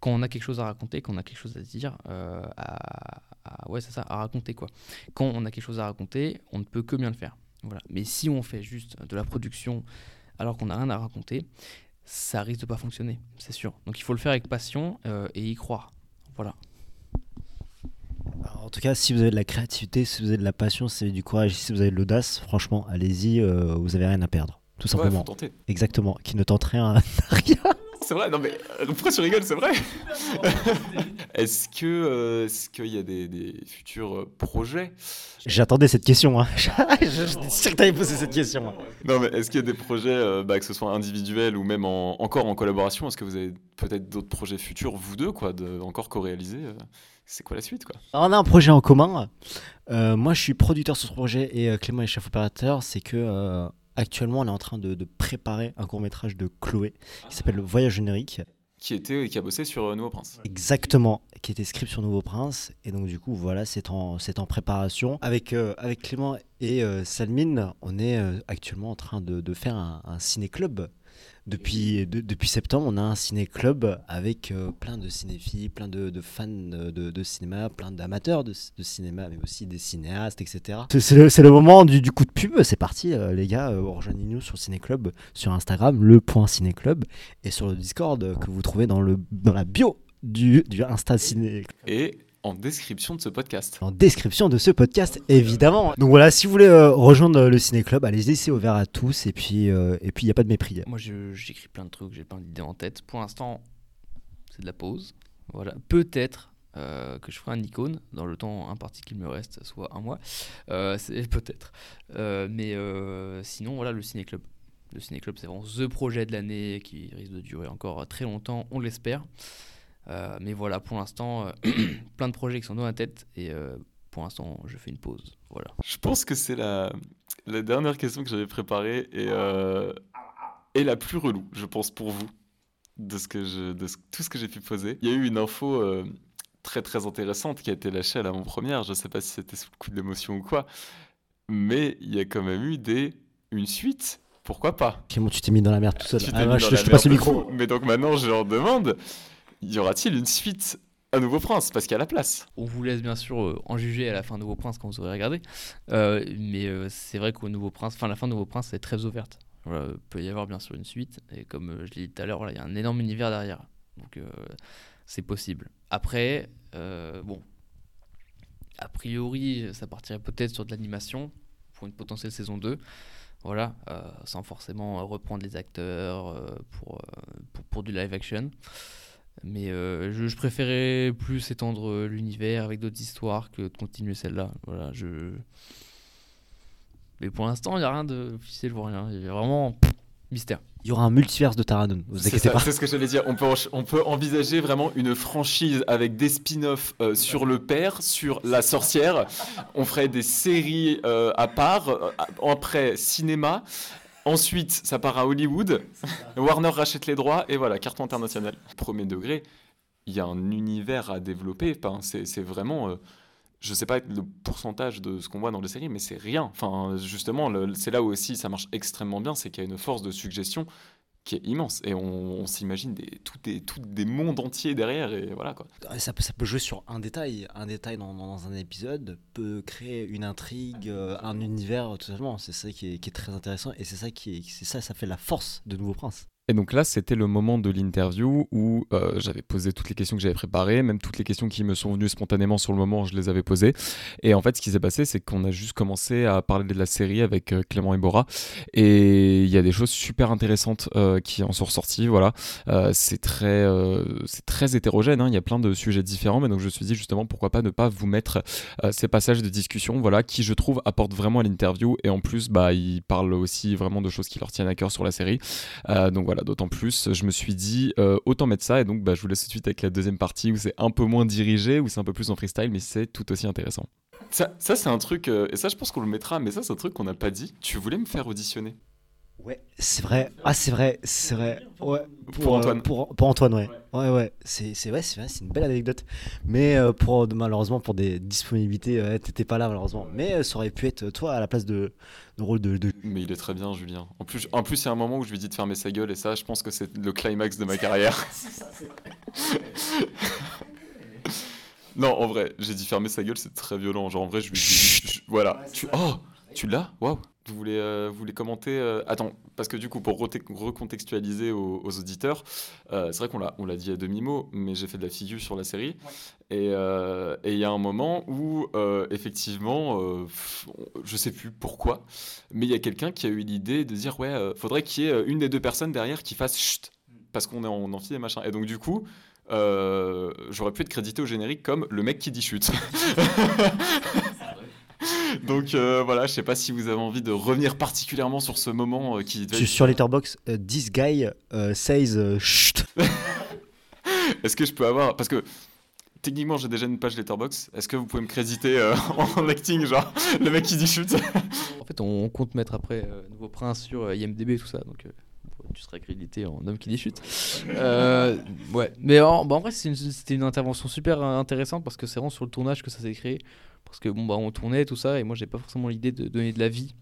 quand on a quelque chose à raconter, quand on a quelque chose à dire, à- ouais, c'est ça, à raconter quoi. Quand on a quelque chose à raconter, on ne peut que bien le faire. Voilà. Mais si on fait juste de la production alors qu'on n'a rien à raconter, ça risque de pas fonctionner, c'est sûr. Donc il faut le faire avec passion euh, et y croire. Voilà. Alors, en tout cas, si vous avez de la créativité, si vous avez de la passion, si vous avez du courage, si vous avez de l'audace, franchement, allez-y, euh, vous avez rien à perdre. Tout Ouais, simplement. faut tenter. Exactement. Qui ne tente rien. C'est vrai, non mais euh, pourquoi tu rigoles, c'est vrai? Est-ce que euh, est-ce qu'il y a des, des futurs euh, projets? J'attendais cette question. Hein. J'étais sûr que t'allais poser cette question. hein. Non mais est-ce qu'il y a des projets, euh, bah, que ce soit individuels ou même en- encore en collaboration? Est-ce que vous avez peut-être d'autres projets futurs, vous deux, quoi, de, encore co-réalisés euh, C'est quoi la suite, quoi? Alors, on a un projet en commun. Euh, moi, je suis producteur sur ce projet et euh, Clément est chef opérateur. C'est que euh, actuellement, on est en train de, de préparer un court métrage de Chloé qui s'appelle Le Voyage générique. Qui était, qui a bossé sur euh, Nouveau Prince. Exactement, qui était script sur Nouveau Prince. Et donc, du coup, voilà, c'est en, c'est en préparation. Avec, euh, avec Clément et euh, Salmine, on est euh, actuellement en train de, de faire un, un ciné-club. Depuis, de- depuis septembre, on a un ciné-club avec euh, plein de cinéphiles, plein de, de fans de, de cinéma, plein d'amateurs de, de cinéma, mais aussi des cinéastes, etc. C'est- le, moment du, du coup de pub. C'est parti, euh, les gars. euh, Rejoignez-nous sur le ciné-club, sur Instagram, le point ciné-club, et sur le Discord euh, que vous trouvez dans, le, dans la bio du, du Insta Ciné Et en description de ce podcast. en description de ce podcast évidemment. Donc voilà, si vous voulez euh, rejoindre le ciné club, allez-y, c'est ouvert à tous et puis euh, et puis il y a pas de mépris. Moi, j'écris plein de trucs, j'ai plein d'idées en tête. Pour l'instant, c'est de la pause. Voilà. Peut-être euh, que je ferai un icône dans le temps imparti qu'il me reste, soit un mois. Euh, c'est peut-être. Euh, mais euh, sinon, voilà, le Ciné Club. Le Ciné Club, c'est vraiment the projet de l'année qui risque de durer encore très longtemps, on l'espère. Euh, mais voilà, pour l'instant, euh, plein de projets qui sont dans la tête et euh, pour l'instant, je fais une pause. Voilà. Je pense que c'est la, la dernière question que j'avais préparée et, euh, et la plus relou, je pense, pour vous, de, ce que je, de ce- tout ce que j'ai pu poser. Il y a eu une info euh, très très intéressante qui a été lâchée à l'avant-première. Je ne sais pas si c'était sous le coup de l'émotion ou quoi, mais il y a quand même eu des, une suite. Pourquoi pas? Clément, tu t'es mis dans la merde tout seul. Ah, mis dans je, la je te passe le micro. fou. Mais donc maintenant, je leur demande, y aura-t-il une suite à Nouveau Prince? Parce qu'il y a la place. On vous laisse bien sûr euh, en juger à la fin de Nouveau Prince quand vous aurez regardé. Euh, mais euh, c'est vrai qu'au Nouveau Prince, enfin la fin de Nouveau Prince est très ouverte. Voilà, il peut y avoir bien sûr une suite. Et comme je l'ai dit tout à l'heure, il y a un énorme univers derrière. Donc c'est possible. Après, bon, a priori, ça partirait peut-être sur de l'animation pour une potentielle saison 2. Voilà, sans forcément reprendre les acteurs pour, pour du live action. Mais euh, je, je préférais plus étendre euh, l'univers avec d'autres histoires que de continuer celle-là. Voilà, je. Mais pour l'instant, il n'y a rien de officiel ou rien. Il y a vraiment mystère. Il y aura un multiverse de Taranun, vous C'est inquiétez ça, pas. c'est ce que j'allais dire. On peut, on peut envisager vraiment une franchise avec des spin-offs euh, sur le père, sur la sorcière. On ferait des séries euh, à part. euh, après, cinéma. Ensuite, ça part à Hollywood. Warner rachète les droits et voilà, carton international. Premier degré, il y a un univers à développer. Enfin, c'est vraiment. euh, je sais pas le pourcentage de ce qu'on voit dans les séries, mais c'est rien. Enfin, justement, c'est là où aussi ça marche extrêmement bien, c'est qu'il y a une force de suggestion qui est immense et on, s'imagine des, tout des, des mondes entiers derrière et voilà quoi. Ça peut, jouer sur un détail. Un détail dans, un épisode peut créer une intrigue, euh, un univers totalement. C'est ça qui est, qui est très intéressant et c'est ça qui est, c'est ça, ça fait la force de Nouveau Prince. Et donc là, c'était le moment de l'interview où euh, j'avais posé toutes les questions que j'avais préparées, même toutes les questions qui me sont venues spontanément sur le moment, je les avais posées. Et en fait, ce qui s'est passé, c'est qu'on a juste commencé à parler de la série avec euh, Clément et Bora. Et il y a des choses super intéressantes euh, qui en sont ressorties. Voilà, c'est très, c'est très hétérogène. hein. Il y a plein de sujets différents. Mais donc, je me suis dit justement, pourquoi pas ne pas vous mettre ces passages de discussion, voilà, qui je trouve apportent vraiment à l'interview. Et en plus, bah, ils parlent aussi vraiment de choses qui leur tiennent à cœur sur la série. Donc voilà, d'autant plus, je me suis dit euh, autant mettre ça et donc bah, je vous laisse tout de suite avec la deuxième partie où c'est un peu moins dirigé, où c'est un peu plus en freestyle, mais c'est tout aussi intéressant. Ça, ça c'est un truc, euh, et ça je pense qu'on le mettra, mais ça c'est un truc qu'on n'a pas dit. Tu voulais me faire auditionner? Ouais, c'est vrai. Ah, c'est vrai, c'est vrai. Ouais. Pour euh, Antoine. pour, pour Antoine, ouais. Ouais, ouais. C'est c'est vrai, c'est vrai, c'est une belle anecdote. Mais euh, pour malheureusement pour des disponibilités, euh, t'étais pas là malheureusement. Mais euh, ça aurait pu être toi à la place de, de rôle de, de Mais il est très bien, Julien. En plus, en plus, il y a un moment où je lui dis de fermer sa gueule, et ça, je pense que c'est le climax de ma carrière. non, en vrai, j'ai dit fermer sa gueule, c'est très violent. Genre, en vrai, je lui dis. voilà. Tu... Oh Tu l'as Waouh vous voulez, euh, vous voulez commenter euh, Attends, parce que du coup, pour recontextualiser aux, aux auditeurs, euh, c'est vrai qu'on l'a, on l'a dit à demi-mot, mais j'ai fait de la figure sur la série. Et euh, et il y a un moment où, effectivement, je sais plus pourquoi, mais il y a quelqu'un qui a eu l'idée de dire ouais, faudrait qu'il y ait une des deux personnes derrière qui fasse chut, parce qu'on est en amphi et machin. Et donc, du coup, j'aurais pu être crédité au générique comme le mec qui dit chut. Donc euh, voilà, je sais pas si vous avez envie de revenir particulièrement sur ce moment euh, qui devait Sur- Sur Letterboxd, euh, this guy euh, says euh, chut. Est-ce que je peux avoir parce que techniquement j'ai déjà une page Letterbox. Est-ce que vous pouvez me créditer euh, en acting genre le mec qui dit chut En fait, on, compte mettre après euh, Nouveau Prince sur euh, IMDB et tout ça. Donc, euh, tu seras crédité en homme qui dit chute. Euh, ouais. Mais en, bah, en vrai, c'est une- c'était une intervention super euh, intéressante parce que c'est vraiment sur le tournage que ça s'est créé. Parce que bon, bah, on tournait tout ça et moi, j'ai pas forcément l'idée de donner de la vie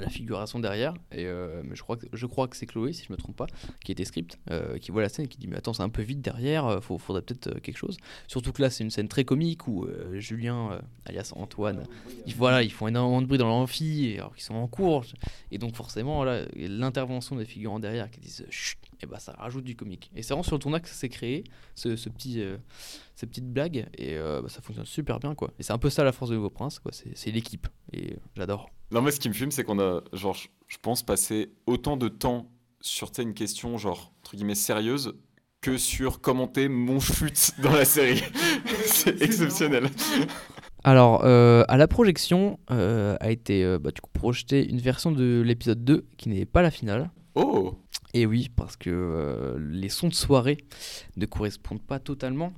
la figuration derrière. Et, euh, je crois, que, je crois que c'est Chloé, si je me trompe pas, qui était script, euh, qui voit la scène et qui dit Mais attends, c'est un peu vite derrière, euh, faut, faudrait peut-être quelque chose. Surtout que là, c'est une scène très comique où Julien, alias Antoine, ils, voilà, ils font énormément de bruit dans l'amphi alors qu'ils sont en cours. Et donc, forcément, l'intervention des figurants derrière qui disent Chut, et bah, ça rajoute du comique. Et c'est vraiment sur le tournage que ça s'est créé, ce, ce petit, ces petites blagues, et bah, ça fonctionne super bien, quoi. Et c'est un peu ça la force de Nouveau Prince, quoi. C'est l'équipe, et j'adore. Non mais ce qui me fume c'est qu'on a genre je- pense passé autant de temps sur une question genre entre guillemets sérieuse que sur commenter mon chute dans la série. c'est exceptionnel. Alors, euh, à la projection, euh, a été euh, bah, du coup, projetée une version de l'épisode 2 qui n'est pas la finale. Oh Et oui, parce que les sons de soirée ne correspondent pas totalement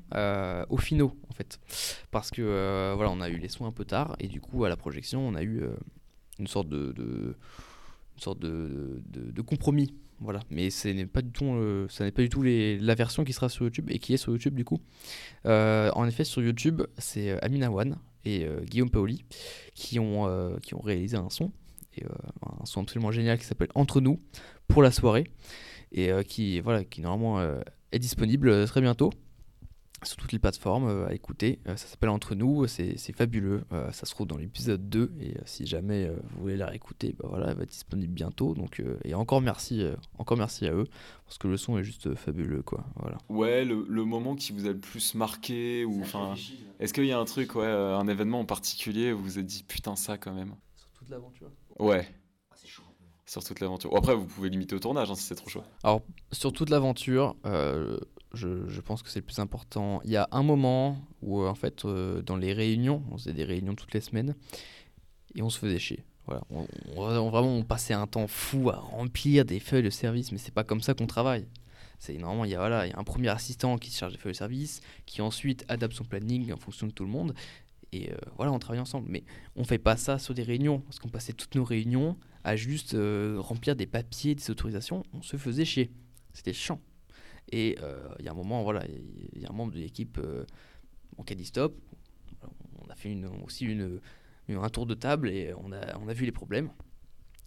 aux finaux, en fait. Parce que, voilà, on a eu les sons un peu tard, et du coup, à la projection, on a eu une sorte de, de- une sorte de, de- compromis. Voilà, mais ce n'est pas du tout, euh, ça n'est pas du tout la version qui sera sur YouTube et qui est sur YouTube du coup. Euh, en effet, sur YouTube, c'est euh, Amina Wan et Guillaume Paoli qui ont, qui ont réalisé un son, et, un son absolument génial qui s'appelle Entre nous pour la soirée et qui, voilà, qui normalement est disponible très bientôt sur toutes les plateformes euh, à écouter. Euh, ça s'appelle Entre nous, c'est c'est fabuleux. Euh, ça se trouve dans l'épisode 2 et euh, si jamais euh, vous voulez la réécouter, bah voilà, elle va être disponible bientôt. Donc, euh, et encore merci, euh, encore merci à eux parce que le son est juste euh, fabuleux quoi. Voilà. Ouais, le, le moment qui vous a le plus marqué ou enfin est-ce qu'il y a un truc ouais euh, un événement en particulier où vous vous êtes dit putain ça quand même? Sur toute l'aventure? Ouais. Sur toute l'aventure. Après vous pouvez limiter au tournage hein, si c'est trop chaud. Alors, sur toute l'aventure, euh, Je, pense que c'est le plus important. Il y a un moment où, euh, en fait, euh, dans les réunions, on faisait des réunions toutes les semaines et on se faisait chier. Voilà, on, vraiment, on passait un temps fou à remplir des feuilles de service, mais c'est pas comme ça qu'on travaille. C'est normalement, il y a voilà, il y a un premier assistant qui se charge des feuilles de service, qui ensuite adapte son planning en fonction de tout le monde, et euh, voilà, on travaille ensemble. Mais on fait pas ça sur des réunions, parce qu'on passait toutes nos réunions à juste remplir des papiers, des autorisations. On se faisait chier. C'était chiant. Et euh, il y a un moment, voilà, il y a un membre de l'équipe euh, en dit stop. On a fait aussi une, un tour de table et on a, on a vu les problèmes.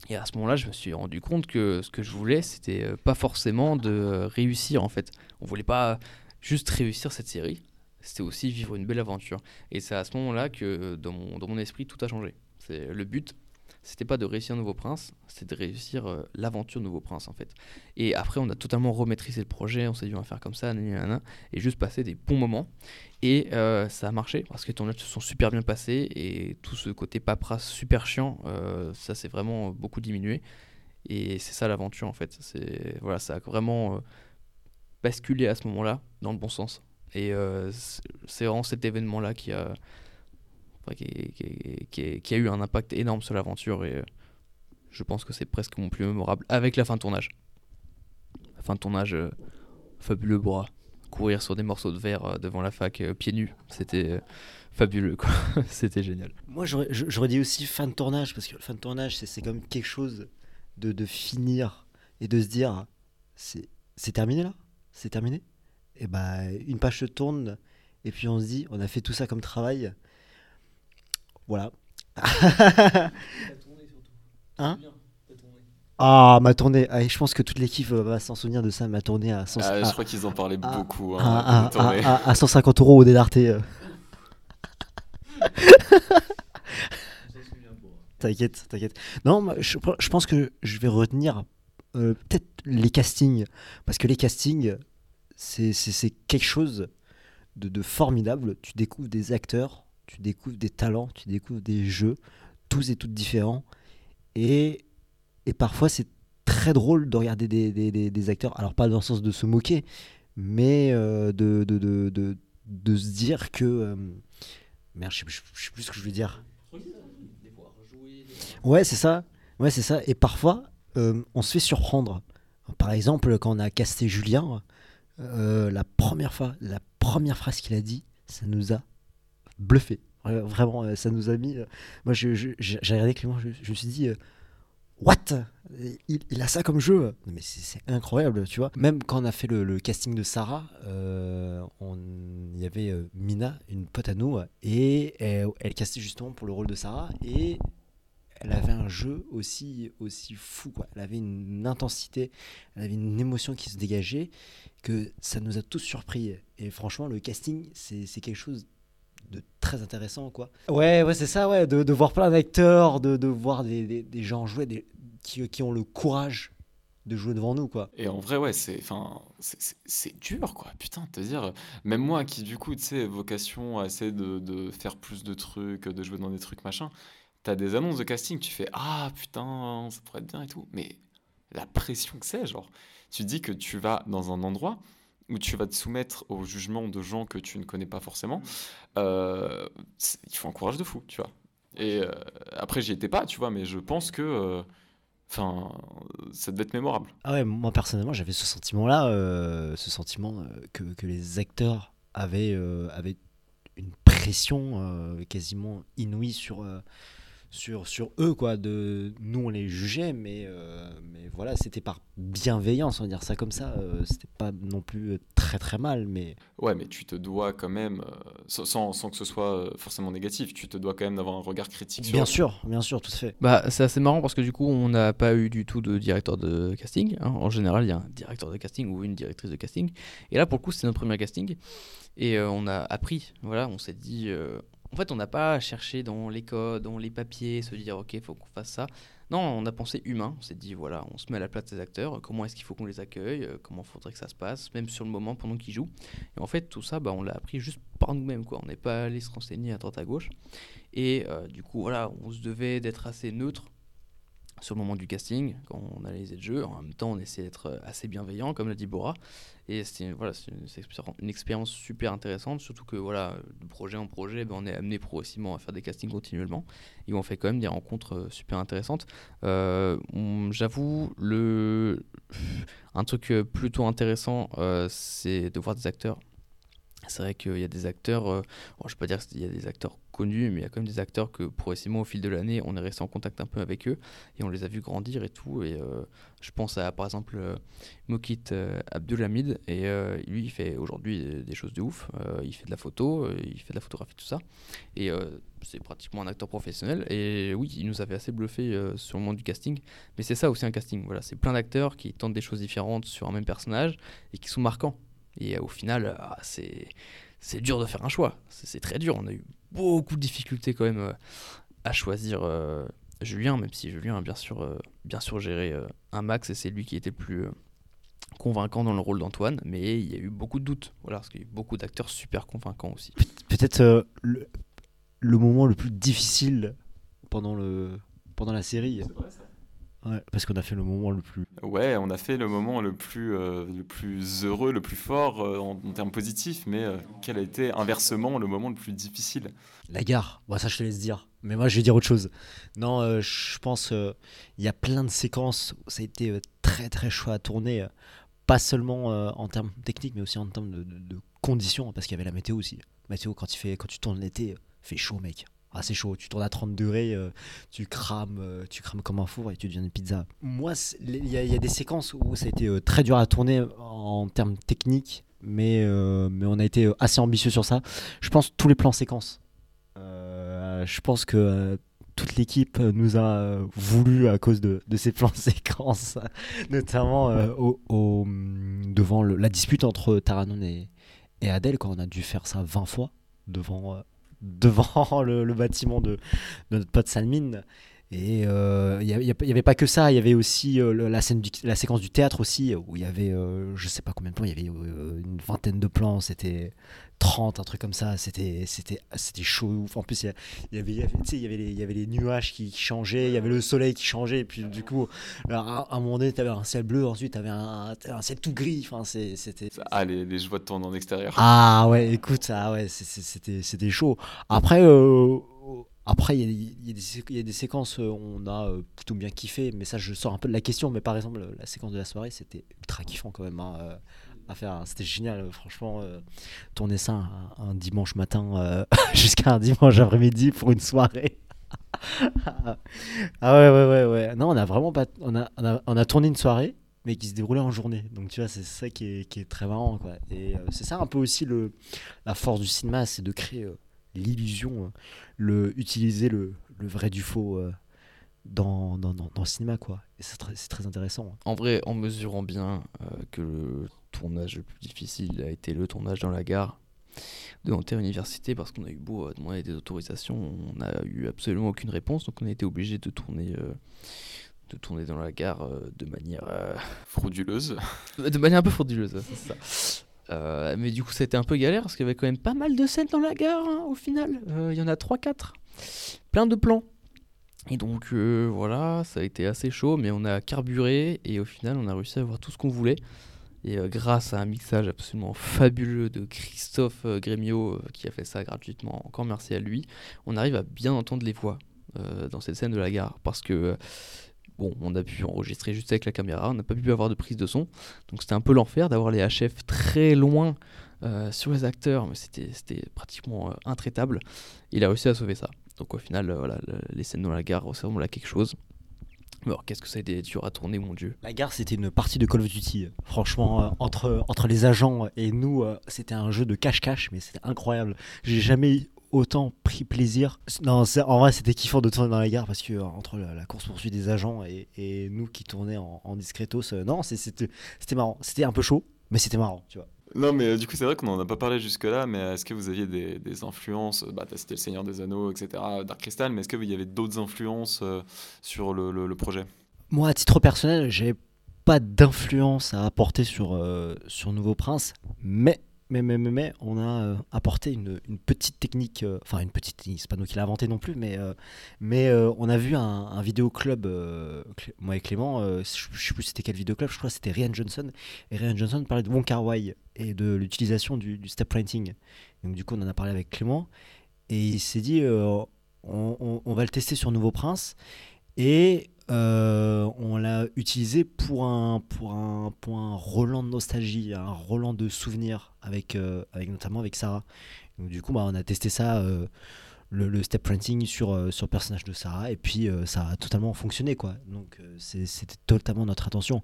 Et à ce moment-là, je me suis rendu compte que ce que je voulais, c'était euh, pas forcément de réussir en fait. On voulait pas juste réussir cette série, c'était aussi vivre une belle aventure. Et c'est à ce moment-là que dans mon, dans mon esprit, tout a changé. C'est le but, c'était pas de réussir Nouveau Prince, c'était de réussir euh, l'aventure Nouveau Prince en fait. Et après, on a totalement remaîtrisé le projet, on s'est dit on va faire comme ça, nanana, et juste passer des bons moments. Et euh, ça a marché parce que les tournages se sont super bien passés et tout ce côté paperasse super chiant, euh, ça s'est vraiment beaucoup diminué. Et c'est ça l'aventure en fait. C'est voilà, ça a vraiment basculé à ce moment-là dans le bon sens. Et c'est vraiment cet événement-là qui a, qui, a eu un impact énorme sur l'aventure et euh, je pense que c'est presque mon plus mémorable avec la fin de tournage. La fin de tournage, euh, fabuleux bras, courir sur des morceaux de verre euh, devant la fac pieds nus, c'était fabuleux quoi, c'était génial. Moi, j'aurais dit aussi fin de tournage, parce que fin de tournage, c'est comme quelque chose de, de finir et de se dire c'est terminé là? C'est terminé? Et bah, une page se tourne, et puis on se dit on a fait tout ça comme travail. Voilà. Hein Ah, ma tournée. Ah, et je pense que toute l'équipe euh, va s'en souvenir de ça, ma tournée à, 100 Ah, je crois qu'ils en parlaient ah, beaucoup. à, hein, à- à- à- à 150 euros au dédarté. euh. T'inquiète, t'inquiète. Non, je, je pense que je vais retenir euh, peut-être les castings. Parce que les castings, c'est c'est- c'est quelque chose de, de formidable. Tu découvres des acteurs, tu découvres des talents, tu découvres des jeux, tous et toutes différents. Et, et parfois, c'est très drôle de regarder des, des- des- acteurs. Alors, pas dans le sens de se moquer, mais euh, de, de, de, de, se dire que. euh, merde, je sais, sais plus ce que je veux dire. Ouais, c'est ça. Ouais, c'est ça. Et parfois, euh, on se fait surprendre. Par exemple, quand on a casté Julien, la première fois, la première phrase qu'il a dit, ça nous a bluffé. Vraiment, euh, ça nous a mis. euh, moi, j'ai regardé Clément, je, me suis dit, euh, what? Il, a ça comme jeu. Mais c'est incroyable, tu vois. Même quand on a fait le, casting de Sarah, on- il y avait Mina, une pote à nous, et elle, elle castait justement pour le rôle de Sarah, et elle avait un jeu aussi, aussi fou. Quoi. Elle avait une intensité, elle avait une émotion qui se dégageait, que ça nous a tous surpris. Et franchement, le casting, c'est quelque chose de très intéressant. quoi. Ouais, ouais c'est ça, ouais, de, de voir plein d'acteurs, de, de voir des, des- des gens jouer, des, qui, qui ont le courage de jouer devant nous. quoi. Et en vrai, ouais, c'est, enfin, c'est- c'est c'est dur, quoi. Putain, te dire, même moi qui, du coup, tu sais, vocation à essayer de, de faire plus de trucs, de jouer dans des trucs, machin, t'as des annonces de casting, tu fais, ah, putain, ça pourrait être bien et tout. Mais la pression que c'est, genre, tu dis que tu vas dans un endroit où tu vas te soumettre au jugement de gens que tu ne connais pas forcément, euh, c'est- il faut un courage de fou, tu vois. Et euh, après, j'y étais pas, tu vois, mais je pense que, euh, enfin, ça devait être mémorable. Ah ouais, moi personnellement, j'avais ce sentiment-là, euh, ce sentiment euh, que, que les acteurs avaient, euh, avaient une pression euh, quasiment inouïe sur, euh, sur, sur eux. Quoi. De, nous, on les jugeait, mais, euh, mais voilà, c'était par bienveillance, on va dire ça comme ça. euh, c'était pas non plus euh, très très mal, mais Ouais, mais tu te dois quand même, euh, sans, sans- que ce soit forcément négatif, tu te dois quand même d'avoir un regard critique sur bien sûr, bien sûr, tout à fait. Bah, c'est assez marrant parce que du coup, on n'a pas eu du tout de directeur de casting. hein. En général, il y a un directeur de casting ou une directrice de casting. Et là, pour le coup, c'est notre premier casting. Et euh, on a appris. Voilà, on s'est dit. En fait, on n'a pas cherché dans les codes, dans les papiers, se dire, OK, faut qu'on fasse ça. Non, on a pensé humain. On s'est dit, voilà, on se met à la place des acteurs. Comment est-ce qu'il faut qu'on les accueille? Euh, Comment faudrait que ça se passe, même sur le moment pendant qu'ils jouent? Et en fait, tout ça, bah, on l'a appris juste par nous-mêmes. On n'est pas allé se renseigner à droite à gauche. Et euh, du coup, voilà, on se devait d'être assez neutre sur le moment du casting, quand on analysait le jeu. En même temps, on essayait d'être assez bienveillant, comme l'a dit Bora. Et c'est voilà, une, expérience super intéressante, surtout que voilà, de projet en projet, ben, on est amené progressivement à faire des castings continuellement. Et on fait quand même des rencontres euh, super intéressantes. Euh, j'avoue, le... un truc euh, plutôt intéressant, c'est de voir des acteurs c'est vrai qu'il y a des acteurs, je ne vais pas dire qu'il y a des acteurs mais il y a quand même des acteurs que progressivement au fil de l'année, on est resté en contact un peu avec eux et on les a vus grandir et tout. Et euh, je pense à par exemple euh, Mokit euh, Abdulhamid et lui il fait aujourd'hui des choses de ouf. il fait de la photo, il fait de la photographie, tout ça. Et c'est pratiquement un acteur professionnel. Et oui, il nous avait assez bluffé sur le monde du casting. Mais c'est ça aussi un casting. Voilà, c'est plein d'acteurs qui tentent des choses différentes sur un même personnage et qui sont marquants. Et au final, ah, c'est c'est dur de faire un choix. C'est très dur. On a eu beaucoup de difficultés quand même euh, à choisir euh, Julien, même si Julien a bien sûr, euh, bien sûr géré un max et c'est lui qui était le plus convaincant dans le rôle d'Antoine. Mais il y a eu beaucoup de doutes. Voilà, parce qu'il y a eu beaucoup d'acteurs super convaincants aussi. Peut-être le, le, moment le plus difficile pendant, le, pendant la série. Ouais, parce qu'on a fait le moment le plus. Ouais, on a fait le moment le plus, euh, le plus heureux, le plus fort euh, en, termes positifs, mais euh, quel a été inversement le moment le plus difficile? La gare, bon, ça je te laisse dire. Mais moi je vais dire autre chose. Non, je pense il y a plein de séquences où ça a été très très chaud à tourner, pas seulement en termes techniques, mais aussi en termes de, de conditions, parce qu'il y avait la météo aussi. Météo, quand, il fait, quand tu tournes l'été, fait chaud, mec. Ah, c'est chaud, tu tournes à 30 degrés, euh, tu crames euh, tu crames comme un four et tu deviens une pizza. Moi, il y, a des séquences où ça a été euh, très dur à tourner en termes techniques, mais, mais on a été assez ambitieux sur ça. Je pense tous les plans séquences. je pense que toute l'équipe nous a voulu à cause de, de ces plans séquences, notamment au, devant la dispute entre Taranon et, et Adèle, quand on a dû faire ça 20 fois devant devant le, bâtiment de, notre pote Salmine. Et il euh, n'y avait pas que ça, il y avait aussi euh, la, scène la séquence du théâtre aussi, où il y avait, euh, je sais pas combien de plans, il y avait une vingtaine de plans, c'était 30, un truc comme ça, c'était chaud. En plus, il y avait, il y avait, les, il y avait les nuages qui, changeaient, il y avait le soleil qui changeait, et puis du coup, à, un moment donné, tu avais un ciel bleu, ensuite tu avais un, un, ciel tout gris, enfin, c'était... Ah, les, les joies de tourner en extérieur. Ah ouais, écoute, ah ouais, c'était chaud. Après... Euh, après, il y, y, y, a des séquences où on a euh, plutôt bien kiffé, mais ça, je sors un peu de la question. Mais par exemple, la séquence de la soirée, c'était ultra kiffant quand même. Hein, euh, à faire. C'était génial, franchement. Euh, tourner ça un, dimanche matin jusqu'à un dimanche après-midi pour une soirée. ah ouais, ouais, ouais, ouais. Non, on a vraiment pas. On a, on a, on a tourné une soirée, mais qui se déroulait en journée. Donc tu vois, c'est ça qui est, qui est, très marrant. Quoi. Et c'est ça un peu aussi le, la force du cinéma, c'est de créer l'illusion, hein. le, utiliser le, le, vrai du faux euh, dans, dans, dans, le cinéma. Quoi. Et c'est très, très, intéressant. En vrai, en mesurant bien euh, que le tournage le plus difficile a été le tournage dans la gare de Nanterre Université, parce qu'on a eu beau euh, demander des autorisations, on n'a eu absolument aucune réponse, donc on a été obligé de tourner de tourner dans la gare de manière frauduleuse. De manière un peu frauduleuse, c'est ça. Euh, mais du coup, c'était un peu galère parce qu'il y avait quand même pas mal de scènes dans la gare hein, au final. Euh, il y en a 3-4. Plein de plans. Et donc euh, voilà, ça a été assez chaud, mais on a carburé et au final, on a réussi à avoir tout ce qu'on voulait. Et grâce à un mixage absolument fabuleux de Christophe Grémio qui a fait ça gratuitement, encore merci à lui, on arrive à bien entendre les voix dans cette scène de la gare parce que Bon, on a pu enregistrer juste avec la caméra, on n'a pas pu avoir de prise de son. Donc c'était un peu l'enfer d'avoir les HF très loin euh, sur les acteurs, mais c'était pratiquement euh, intraitable. Il a réussi à sauver ça. Donc au final, euh, les scènes dans la gare ressemblent à quelque chose. Alors qu'est-ce que ça a été dur à tourner, mon dieu? La gare, c'était une partie de Call of Duty. Franchement, entre, entre les agents et nous, c'était un jeu de cache-cache, mais c'était incroyable. J'ai jamais autant pris plaisir. Non, en vrai, c'était kiffant de tourner dans la gare parce que euh, entre la, course-poursuite des agents et, nous qui tournions en, discretos, euh, non, c'était marrant. C'était un peu chaud, mais c'était marrant, tu vois. Non, mais euh, du coup, c'est vrai qu'on n'en a pas parlé jusque-là, mais est-ce que vous aviez des, influences Bah, as cité Le Seigneur des Anneaux, etc., Dark Crystal, mais est-ce qu'il y avait d'autres influences sur le, projet? Moi, à titre personnel, j'ai pas d'influence à apporter sur, sur Nouveau Prince, mais mais, mais, mais, on a euh, apporté une, petite technique, euh, enfin une petite technique, c'est pas nous qui l'a inventé non plus, mais, euh, mais on a vu un, un vidéo club, moi et Clément, je, je sais plus c'était quel vidéo club, je crois que c'était Ryan Johnson, et Ryan Johnson parlait de Wong Wai et de l'utilisation du, step printing. Donc du coup on en a parlé avec Clément, et il s'est dit on va le tester sur Nouveau Prince, et euh, on l'a utilisé pour un, pour, un, Roland de nostalgie, un Roland de souvenirs, avec, euh, avec notamment avec Sarah. Donc, du coup, bah, on a testé ça, euh, le, step printing sur, sur le personnage de Sarah, et puis ça a totalement fonctionné. Quoi. Donc c'était totalement notre attention.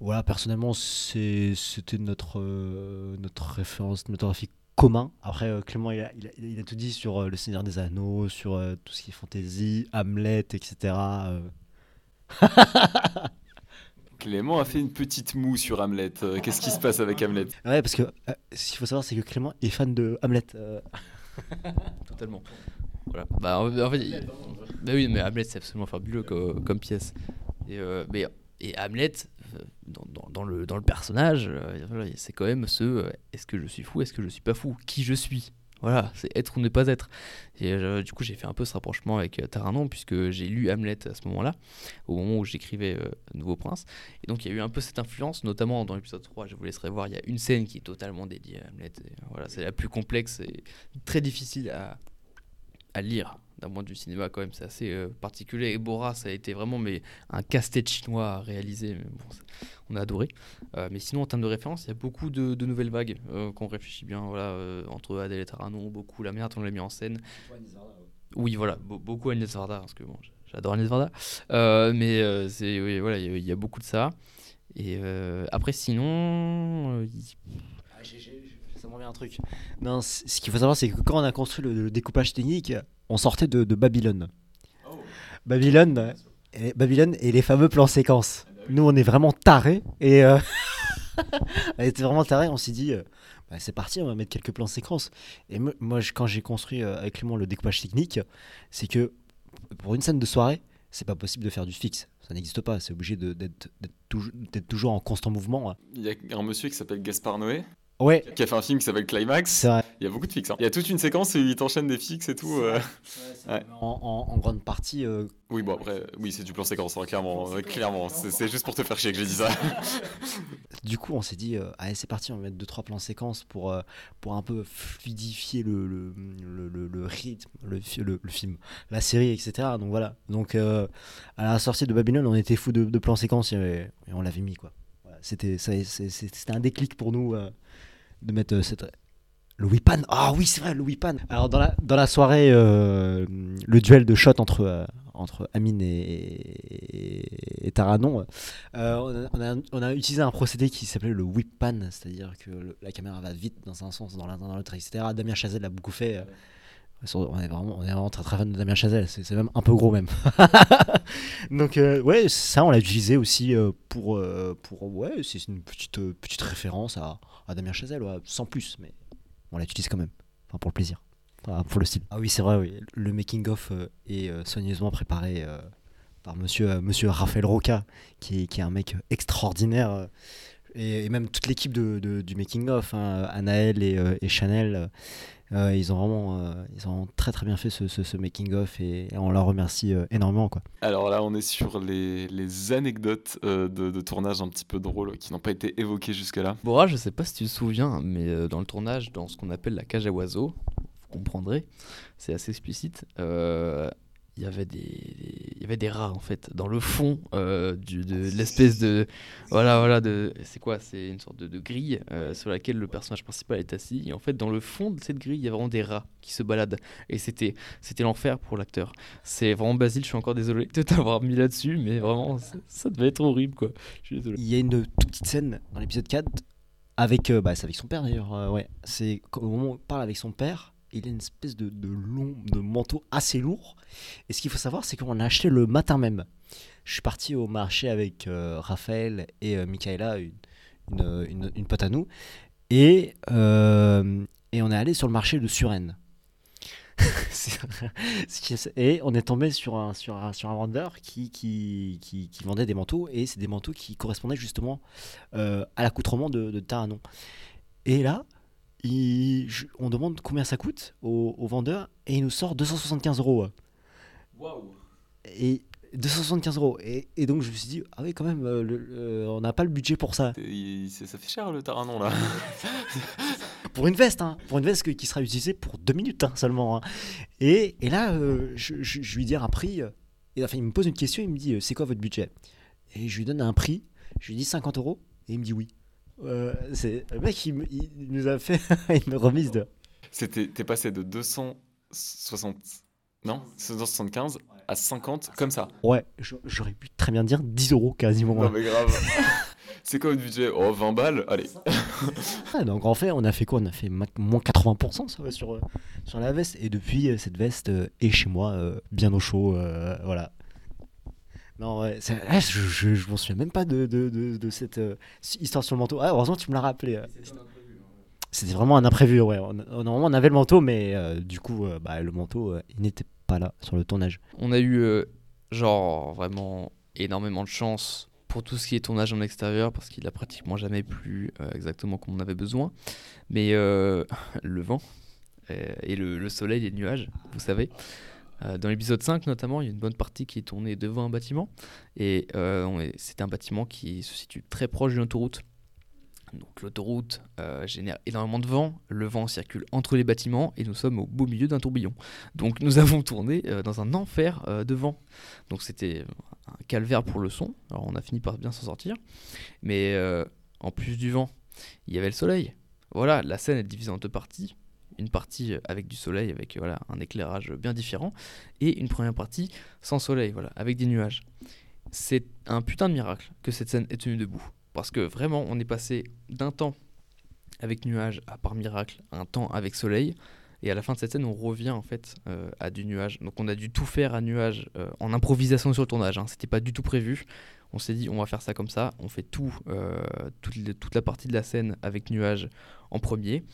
Voilà, personnellement, c'était notre, notre référence cinématographique commun. Après, Clément, il a, tout dit sur Le Seigneur des Anneaux, sur tout ce qui est fantasy, Hamlet, etc. Clément a fait une petite moue sur Hamlet. Euh, Qu'est-ce qui se passe avec Hamlet? Ouais, parce que euh, ce qu'il faut savoir, c'est que Clément est fan de Hamlet. euh. Totalement. Voilà. Bah, en en fait, il- bah oui, mais Hamlet, c'est absolument fabuleux co- comme, pièce. Et, euh, mais, et Hamlet, euh, dans, dans- dans le, dans le personnage, euh, voilà, c'est quand même ce euh, est-ce que je suis fou, est-ce que je suis pas fou, qui je suis? Voilà, c'est être ou ne pas être. Et euh, du coup, j'ai fait un peu ce rapprochement avec euh, Taranon, puisque j'ai lu Hamlet à ce moment-là, au moment où j'écrivais euh, Nouveau Prince. Et donc, il y a eu un peu cette influence, notamment dans l'épisode 3, je vous laisserai voir, il y a une scène qui est totalement dédiée à Hamlet. Et, voilà, c'est la plus complexe et très difficile à, à lire d'un point de vue cinéma quand même c'est assez euh, particulier. Et Bora ça a été vraiment mais un casse-tête chinois à réaliser mais bon, on a adoré. Euh, mais sinon en termes de référence il y a beaucoup de, nouvelles vagues euh, qu'on réfléchit bien voilà euh, entre Adèle et Taranon beaucoup la dont on l'a mis en scène. Oui voilà be- beaucoup Agnès Varda parce que bon j- j'adore Agnès Varda. Mais c'est oui, voilà il y, a- beaucoup de ça. Et après sinon euh, il- Ah, Ça me revient un truc. Non, ce qu'il faut savoir, c'est que quand on a construit le découpage technique, on sortait de, de Babylone. Babylone, et, Babylone et les fameux plans séquences. Nous, on est vraiment tarés. Et euh, on était vraiment tarés. On s'est dit, euh, bah, c'est parti, on va mettre quelques plans séquences. Et me- moi, je- quand j'ai construit euh, avec Clément le découpage technique, c'est que pour une scène de soirée, c'est pas possible de faire du fixe. Ça n'existe pas. C'est obligé toujours, d'être toujours en constant mouvement. Il y a un monsieur qui s'appelle Gaspard Noé, Ouais, qui a fait un film qui s'appelle Climax. vrai. Il y a beaucoup de fixes. hein. Il y a toute une séquence où il t'enchaîne des fixes et tout. euh. Ouais. En, en- en grande partie, euh, Oui, bon, après, oui, c'est du plan séquence, hein, clairement. euh, clairement. C'est juste pour te faire chier que j'ai dit ça. Du coup, on s'est dit, euh, allez, c'est parti, on va mettre deux trois plans séquences pour, euh, pour un peu fluidifier le, le, le, le- le rythme, le, fi- le, le film, la série, etc. Donc voilà. Donc euh, à la sortie de Babylone, on était fou de, de plans séquences et, et on l'avait mis quoi. Voilà, c'était un déclic pour nous euh, de mettre euh, cette le Whipan. Ah oui, c'est vrai, le Whipan. Alors dans la dans la soirée, euh, le duel de shot entre euh, entre Amine et, et Taranon. On, a, on a- utilisé un procédé qui s'appelait le whip pan, c'est-à-dire que la caméra va vite dans un sens, dans l'un, dans l'autre, etc. Damien Chazelle l'a beaucoup fait. On, est vraiment, on est vraiment très très fan de Damien Chazelle, c'est, même un peu gros même. Donc euh, ouais, ça on l'a utilisé aussi euh, pour, euh, pour ouais, c'est une petite, euh, petite référence à, à Damien Chazelle, ouais, sans plus, mais on l'utilise quand même, enfin pour le plaisir. Pour le style. Ah oui, c'est vrai, oui. le making-of euh, est soigneusement préparé par monsieur, monsieur Raphaël Roca, qui qui est un mec extraordinaire. Euh, et, et même toute l'équipe de, de- du making-of, hein, Anaël et, euh, et Chanel, euh, ils, ont vraiment, euh, ils ont très très bien fait ce, ce, ce making-of et, et on leur remercie euh, énormément. Quoi. Alors là, on est sur les, les anecdotes euh, de, de tournage un petit peu drôles qui n'ont pas été évoquées jusque-là. Bora, je sais pas si tu te souviens, mais euh, dans le tournage, dans ce qu'on appelle la cage à oiseaux, vous comprendrez, c'est assez explicite. Il y avait des, des- il y avait des rats en fait dans le fond euh, du, de, de l'espèce de voilà voilà de c'est quoi c'est une sorte de, de grille euh, sur laquelle le personnage principal est assis. Et en fait dans le fond de cette grille il y a vraiment des rats qui se baladent. Et c'était c'était l'enfer pour l'acteur. C'est vraiment Basile je suis encore désolé de t'avoir mis là-dessus mais vraiment ça, devait être horrible quoi. Je suis désolé. Il y a une toute petite scène dans l'épisode 4 avec, euh, bah, c'est avec son père d'ailleurs. ouais. C'est au moment où on parle avec son père, il a une espèce de, long de manteau assez lourd. Et ce qu'il faut savoir, c'est qu'on l'a acheté le matin même. Je suis parti au marché avec euh, Raphaël et euh, Michaela, une, une, une- pote à nous, et, euh, et on est allé sur le marché de Suresnes. Et on est tombé sur un, sur un, sur un vendeur qui, qui, qui, vendait des manteaux, et c'est des manteaux qui correspondaient justement euh, à l'accoutrement de Taranon. Et là, il- je- on demande combien ça coûte au, au vendeur et il nous sort 275 euros. Waouh Et 275 euros. Et, et donc je me suis dit, ah oui, quand même, euh, le- le- on n'a pas le budget pour ça. Ça fait cher le terrain, là. Pour une veste, hein, pour une veste qui sera utilisée pour deux minutes hein, seulement. hein. Et, et là, euh, je, je- je lui dis un prix. euh, Et enfin, il me pose une question, il me dit, euh, c'est quoi votre budget? Et je lui donne un prix, je lui dis 50 euros, et il me dit oui. Euh, c'est le mec, il, nous a fait une remise de. C'était, t'es passé de 260, non 275 à 50, comme ça. Ouais, j'aurais pu très bien dire 10 euros quasiment. Non mais grave. C'est quoi le budget? Oh, 20 balles Allez. Ah, donc en fait, on a fait quoi? On a fait moins 80% sur, sur, euh, sur la veste. Et depuis, euh, cette veste est chez moi, bien au chaud. euh, voilà. Non, ouais, ah, je, je, je m'en souviens même pas de, de, de, de cette euh, histoire sur le manteau. Ah, heureusement, tu me l'as rappelé. euh. C'était vraiment un imprévu, ouais. On- normalement, on avait le manteau, mais euh, du coup, euh, bah, le manteau, euh, il n'était pas là sur le tournage. On a eu, euh, genre, vraiment énormément de chance pour tout ce qui est tournage en extérieur, parce qu'il a pratiquement jamais plu euh, exactement comme on avait besoin. Mais euh, le vent et le, le soleil, les nuages, vous savez. Euh, dans l'épisode 5 notamment, il y a une bonne partie qui est tournée devant un bâtiment. Et euh, c'est un bâtiment qui se situe très proche d'une autoroute. Donc l'autoroute euh, génère énormément de vent, le vent circule entre les bâtiments et nous sommes au beau milieu d'un tourbillon. Donc nous avons tourné euh, dans un enfer de vent. Donc c'était un calvaire pour le son. Alors on a fini par bien s'en sortir. Mais en plus du vent, il y avait le soleil. Voilà, la scène est divisée en deux parties. Une partie avec du soleil, avec euh, voilà, un éclairage bien différent. Et une première partie sans soleil, voilà, avec des nuages. C'est un putain de miracle que cette scène est tenue debout. Parce que vraiment, on est passé d'un temps avec nuages à par miracle un temps avec soleil. Et à la fin de cette scène, on revient en fait euh, à du nuage. Donc on a dû tout faire à nuage euh, en improvisation sur le tournage. Hein. C'était pas du tout prévu. On s'est dit on va faire ça comme ça. On fait tout, euh, toute, la partie de la scène avec nuage en premier.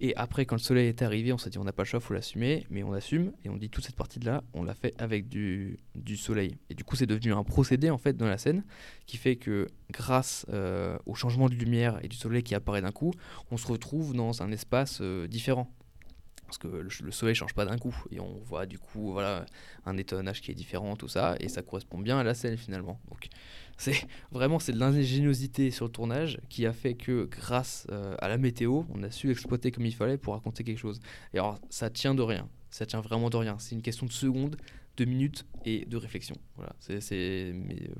Et après, quand le soleil est arrivé, on s'est dit on n'a pas le choix, faut l'assumer. Mais on assume et on dit toute cette partie de là, on l'a fait avec du, du soleil. Et du coup, c'est devenu un procédé en fait dans la scène qui fait que grâce euh, au changement de lumière et du soleil qui apparaît d'un coup, on se retrouve dans un espace euh, différent. Parce que le, le soleil change pas d'un coup et on voit du coup voilà un étonnage qui est différent tout ça et ça correspond bien à la scène finalement. Donc c'est vraiment c'est de l'ingéniosité sur le tournage qui a fait que grâce euh, à la météo on a su l'exploiter comme il fallait pour raconter quelque chose. Et alors ça tient de rien, ça tient vraiment de rien. C'est une question de secondes, de minutes et de réflexion. Voilà, c'est mais,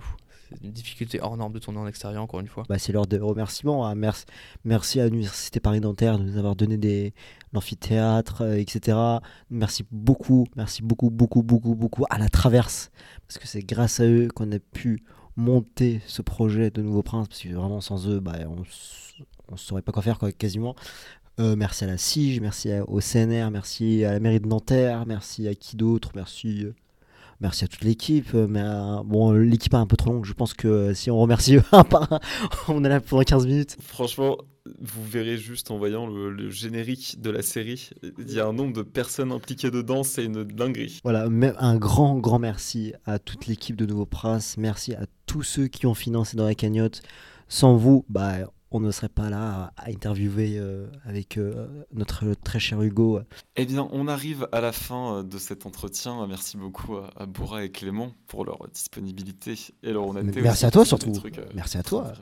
c'est une difficulté hors norme de tourner en extérieur encore une fois. Bah, c'est l'heure de remerciements. hein. Merci, à l'Université Paris-Nanterre de nous avoir donné des l'amphithéâtre, euh, etc. Merci beaucoup, merci beaucoup, beaucoup, beaucoup, beaucoup à la Traverse. Parce que c'est grâce à eux qu'on a pu monter ce projet de Nouveau Prince. Parce que vraiment, sans eux, bah, on ne saurait pas quoi faire, quasiment. Euh, merci à la SIGE, merci au CNR, merci à la mairie de Nanterre, merci à qui d'autre, merci, euh, merci à toute l'équipe. euh, Mais euh, bon, l'équipe est un peu trop longue, je pense que euh, si on remercie un par un, on est là pendant 15 minutes. Franchement, vous verrez juste en voyant le, le générique de la série, il y a un nombre de personnes impliquées dedans, c'est une dinguerie. Voilà, un grand, grand merci à toute l'équipe de Nouveau Prince, merci à tous ceux qui ont financé dans la cagnotte. Sans vous, bah, on ne serait pas là à, interviewer euh, avec euh, notre très cher Hugo. Eh bien, on arrive à la fin euh, de cet entretien. Merci beaucoup à, Boura et Clément pour leur disponibilité et leur honnêteté. Merci à toi, surtout. trucs, Merci à toi.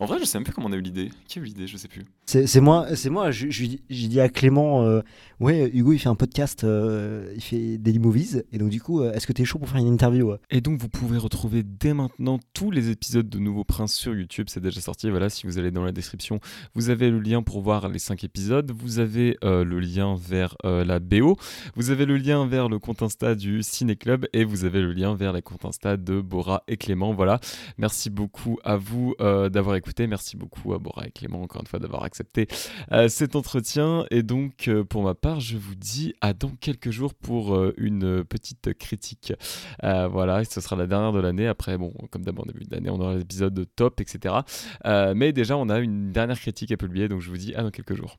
En vrai, je sais même plus comment on a eu l'idée. Qui a eu l'idée Je sais plus. C'est c'est moi, c'est moi. je- je lui dis- J'ai dit à Clément, euh, ouais, Hugo, il fait un podcast, euh, il fait Daily Movies, et donc du coup, euh, est-ce que tu es chaud pour faire une interview Et donc, vous pouvez retrouver dès maintenant tous les épisodes de Nouveau Prince sur YouTube. C'est déjà sorti. Voilà, si vous allez dans la description, vous avez le lien pour voir les 5 épisodes. Vous avez euh, le lien vers euh, la BO. Vous avez le lien vers le compte Insta du Ciné Club. Et vous avez le lien vers les comptes Insta de Bora et Clément. Voilà. Merci beaucoup à vous euh, d'avoir écouté. Merci beaucoup à Bora et Clément, encore une fois, d'avoir accepté euh, cet entretien. Et donc, euh, pour ma part, je vous dis à dans quelques jours pour euh, une petite critique. Voilà, ce sera la dernière de l'année. Après, bon, comme en début d'année, on aura l'épisode top, etc. Mais déjà, on a une dernière critique à publier, donc je vous dis à dans quelques jours.